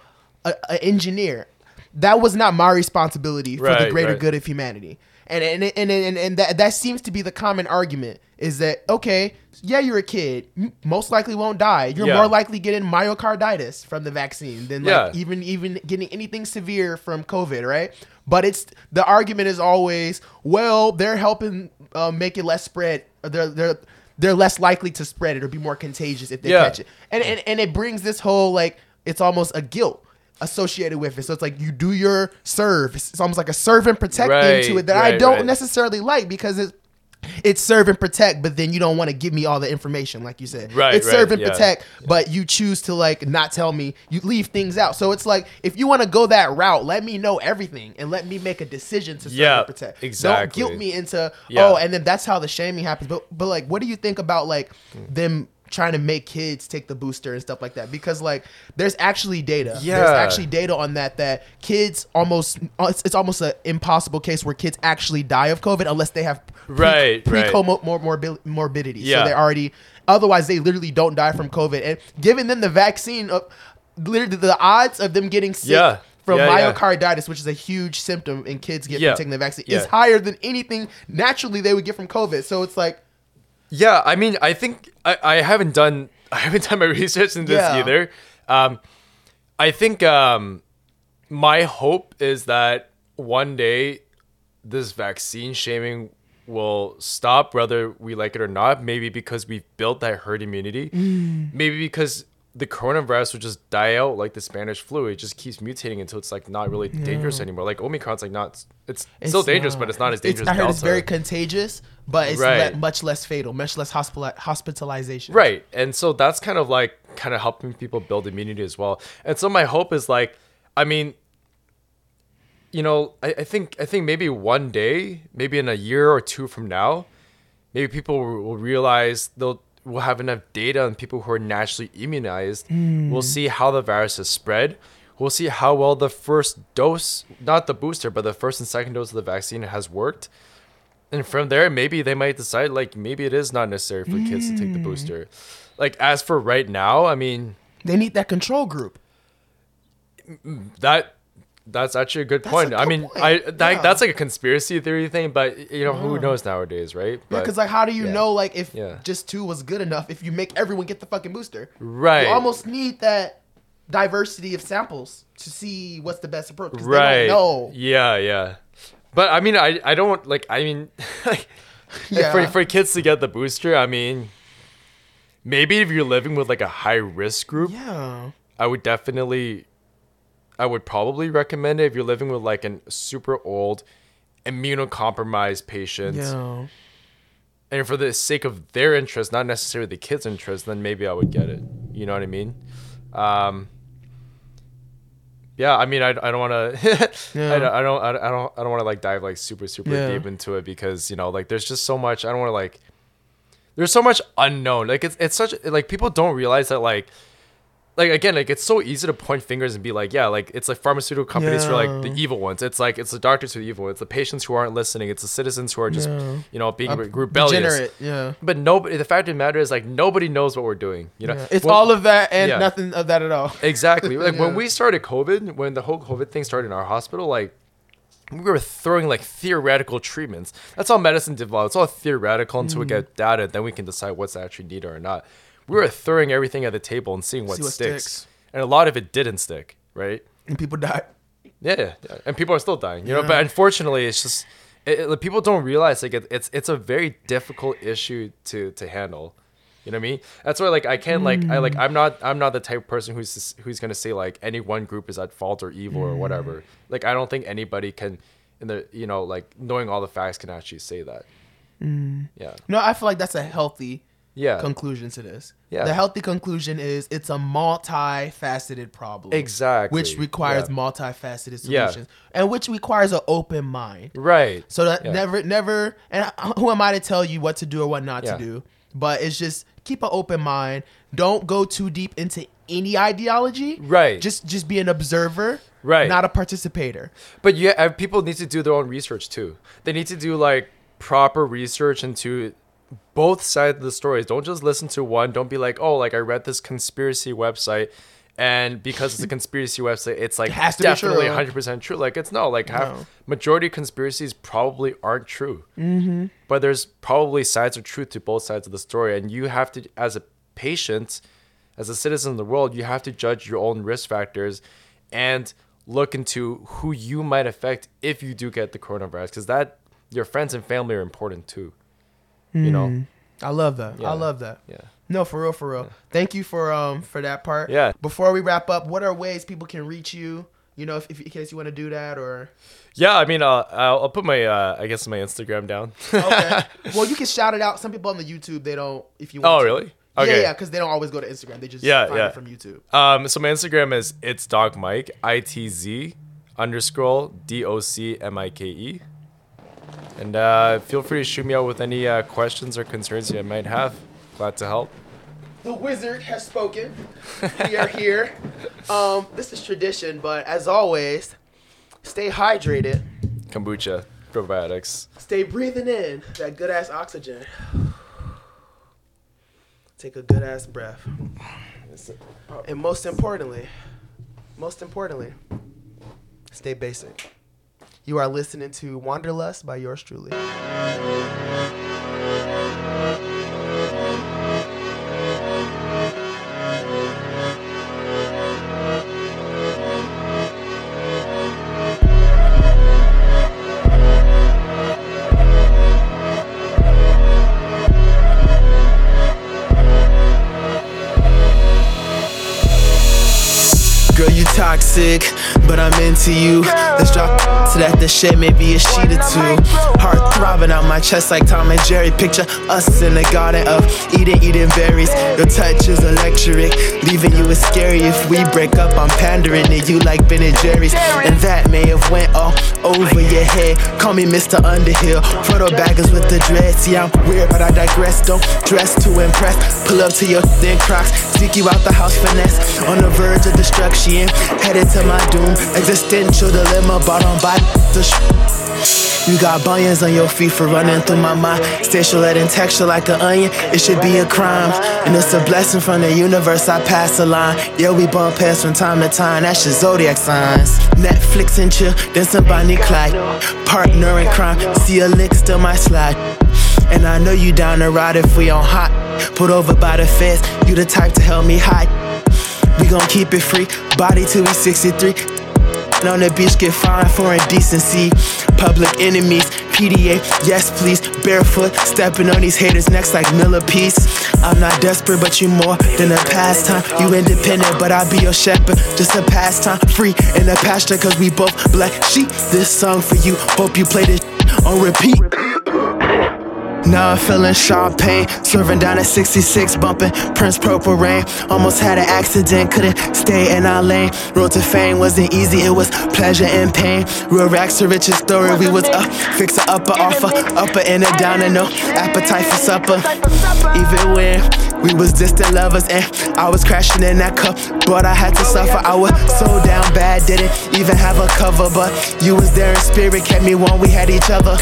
a, a engineer. That was not my responsibility for the greater right. good of humanity. And and and and, and that that seems to be the common argument is that okay, yeah, you're a kid, you most likely won't die. You're Yeah. more likely getting myocarditis from the vaccine than like Yeah. even even getting anything severe from COVID, right? But it's the argument is always, well, they're helping uh, make it less spread. They're they're they're less likely to spread it or be more contagious if they Yeah. catch it. And, and and it brings this whole like it's almost a guilt associated with it. So it's like you do your serve. It's, almost like a servant and protect thing to it that I don't right. necessarily like because it's it's serve and protect, but then you don't want to give me all the information, like you said. Right, It's right, serve and yeah. protect, but you choose to like not tell me. You leave things out. So it's like if you want to go that route, let me know everything and let me make a decision to serve Yeah, and protect. exactly. Don't guilt me into oh, and then that's how the shaming happens. But but like, what do you think about like them? Trying to make kids take the booster and stuff like that because like there's actually data yeah. there's actually data on that that kids almost uh, it's, it's almost an impossible case where kids actually die of covid unless they have pre, Right, pre right. morbi- morbidity Yeah. so they're already otherwise they literally don't die from covid and giving them the vaccine of literally the odds of them getting sick Yeah. from Yeah, yeah. myocarditis which is a huge symptom in kids getting Yeah. taking the vaccine Yeah. is higher than anything naturally they would get from covid so it's like Yeah, I mean, I think I, I haven't done I haven't done my research in this Yeah. either. Um, I think um, my hope is that one day this vaccine shaming will stop, whether we like it or not. Maybe because we've built that herd immunity. Maybe because the coronavirus will just die out like the Spanish flu. It just keeps mutating until it's like not really dangerous anymore. Like Omicron's like not. It's, still dangerous, but it's not as dangerous. It's, I heard as it's very contagious, but it's Right. le- much less fatal, much less hospital- hospitalization. Right. And so that's kind of like kind of helping people build immunity as well. And so my hope is like, I mean, you know, I, I think I think maybe one day, maybe in a year or two from now, maybe people will, will realize they'll will have enough data on people who are naturally immunized. Hmm. We'll see how the virus has spread. We'll see how well the first dose, not the booster, but the first and second dose of the vaccine has worked. And from there, maybe they might decide like maybe it is not necessary for kids to take the hmm. booster. Like as for right now, I mean They need that control group. that that's actually a good That's point. a I good mean, point. I that, Yeah. that's like a conspiracy theory thing, but you know who knows nowadays, right? But, Because like, how do you yeah. know like if Yeah. just two was good enough if you make everyone get the fucking booster? Right. You almost need that diversity of samples to see what's the best approach. right? They don't know. Yeah, yeah. But I mean, I I don't like. I mean, like Yeah. for for kids to get the booster, I mean, maybe if you're living with like a high risk group, Yeah. I would definitely, I would probably recommend it if you're living with like an super old, immunocompromised patient. Yeah. And for the sake of their interest, not necessarily the kids' interest, then maybe I would get it. You know what I mean? Um, yeah, I mean, I, I don't want to, Yeah. I, don't- I don't, I don't, I don't, I don't want to like dive like super, super Yeah. deep into it because you know, like, there's just so much. I don't want to like, there's so much unknown. Like, it's, it's such like people don't realize that like, like again, like it's so easy to point fingers and be like, yeah, like it's like pharmaceutical companies who are like the evil ones. It's like it's the doctors who are evil. It's the patients who aren't listening. It's the citizens who are just, Yeah. you know, being rebellious. Degenerate. Yeah. But nobody. The fact of the matter is, like, nobody knows what we're doing. You know, Yeah. It's When- all of that and Yeah. nothing of that at all. exactly. Like when we started COVID, when the whole COVID thing started in our hospital, like we were throwing like theoretical treatments. That's all medicine develops. It's all theoretical until we Mm-hmm. get data, then we can decide what's actually needed or not. We were throwing everything at the table and seeing what, See what sticks. sticks. and a lot of it didn't stick, right? And people die. Yeah, yeah, yeah. and people are still dying, you know. But unfortunately, it's just it, it- like, people don't realize like it, it's it's a very difficult issue to to handle. You know what I mean? That's why like I can't like I like mm. I'm not I'm not the type of person who's who's gonna say like any one group is at fault or evil or whatever. Mm. Like I don't think anybody can in the you know like knowing all the facts can actually say that. Mm. Yeah. No, I feel like that's a healthy Yeah. conclusion to this. Yeah. The healthy conclusion is it's a multifaceted problem. Exactly. Which requires Yeah. multifaceted Yeah. solutions. And which requires an open mind. right. So that Yeah. never, never, and who am I to tell you what to do or what not Yeah. to do? But it's just keep an open mind. Don't go too deep into any ideology. Right. Just, just be an observer. Right. Not a participator. But yeah, uh, people need to do their own research too. They need to do like proper research into both sides of the stories. Don't just listen to one. Don't be like, oh, like I read this conspiracy website, and because it's a conspiracy website, it's like has to be definitely true. hundred percent true. Like it's no, like half No. majority of conspiracies probably aren't true. Mm-hmm. But there's probably sides of truth to both sides of the story, and you have to, as a patient, as a citizen of the world, you have to judge your own risk factors and look into who you might affect if you do get the coronavirus, because that your friends and family are important too. You know. I love that. Yeah. I love that. Yeah. No, for real, for real. Thank you for um for that part. Yeah. Before we wrap up, what are ways people can reach you? You know, if, if in case you want to do that or Yeah, I mean, uh, I'll, I'll put my, uh, I guess my Instagram down. okay. well, you can shout it out. Some people on the YouTube they don't. If you Oh, want to. Oh really? Yeah, Okay. yeah, because they don't always go to Instagram. They just Yeah, find yeah. it from YouTube. um, so my Instagram is it's Doc Mike I T Z underscore D O C M I K E, and uh, feel free to shoot me out with any uh, questions or concerns you might have. Glad to help. The wizard has spoken. we are here. Um, this is tradition, but as always, stay hydrated. Kombucha, probiotics. Stay breathing in that good ass oxygen. Take a good ass breath. And most importantly, most importantly, stay basic. You are listening to Wanderlust by yours truly. Toxic, but I'm into you. Let's drop so that the shit may be a sheet or two. Heart throbbing out my chest like Tom and Jerry. Picture us in the garden of Eden, eating berries. Your touch is electric, leaving you is scary. If we break up, I'm pandering to you like Ben and Jerry's, and that may have went all over your head. Call me Mr. Underhill, Frodo Baggins with the dread. See, I'm weird, but I digress. Don't dress to impress. Pull up to your thin crocs, sneak you out the house finesse. On the verge of destruction, headed to my doom. Existential dilemma, bought by the sh- You got bunions on your feet for running through my mind. Stacial and texture like an onion, it should be a crime. And it's a blessing from the universe, I pass the line. Yeah, we bump heads from time to time, that's your zodiac signs. Netflix and chill, then some Bonnie Clyde. Partner in crime, see a lick, still my slide. And I know you down the ride if we on hot. Put over by the fence, you the type to help me hide. Gon' keep it free, body till we 63. And on the beach, get fined for indecency. Public enemies, PDA, yes please. Barefoot, stepping on these haters' necks like millipede. I'm not desperate, but you more than a pastime. You independent, but I be your shepherd. Just a pastime, free in the pasture, cause we both black sheep. This song for you, hope you play this on repeat. Now I'm feeling champagne, swerving down at 66, bumping Prince Purple Rain. Almost had an accident, couldn't stay in our lane. Road to fame wasn't easy, it was pleasure and pain. Real racks to riches story, we was up, fix a upper offer, upper and a downer, no appetite for supper. Even when we was distant lovers and I was crashing in that cup, but I had to suffer. I was so down bad, didn't even have a cover, but you was there in spirit, kept me warm, we had each other.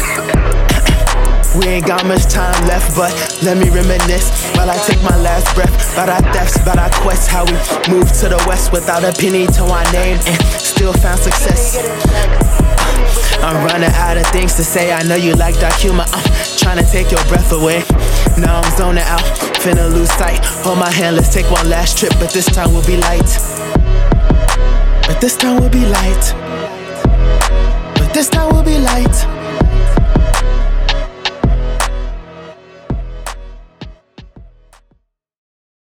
We ain't got much time left, but let me reminisce while I take my last breath. About our thefts, about our quests, how we moved to the west without a penny to our name and still found success. Uh, I'm running out of things to say. I know you like dark humor. I'm trying to take your breath away. Now I'm zoning out, finna lose sight. Hold my hand, let's take one last trip, but this time we'll be light. But this time we'll be light. But this time we'll be light.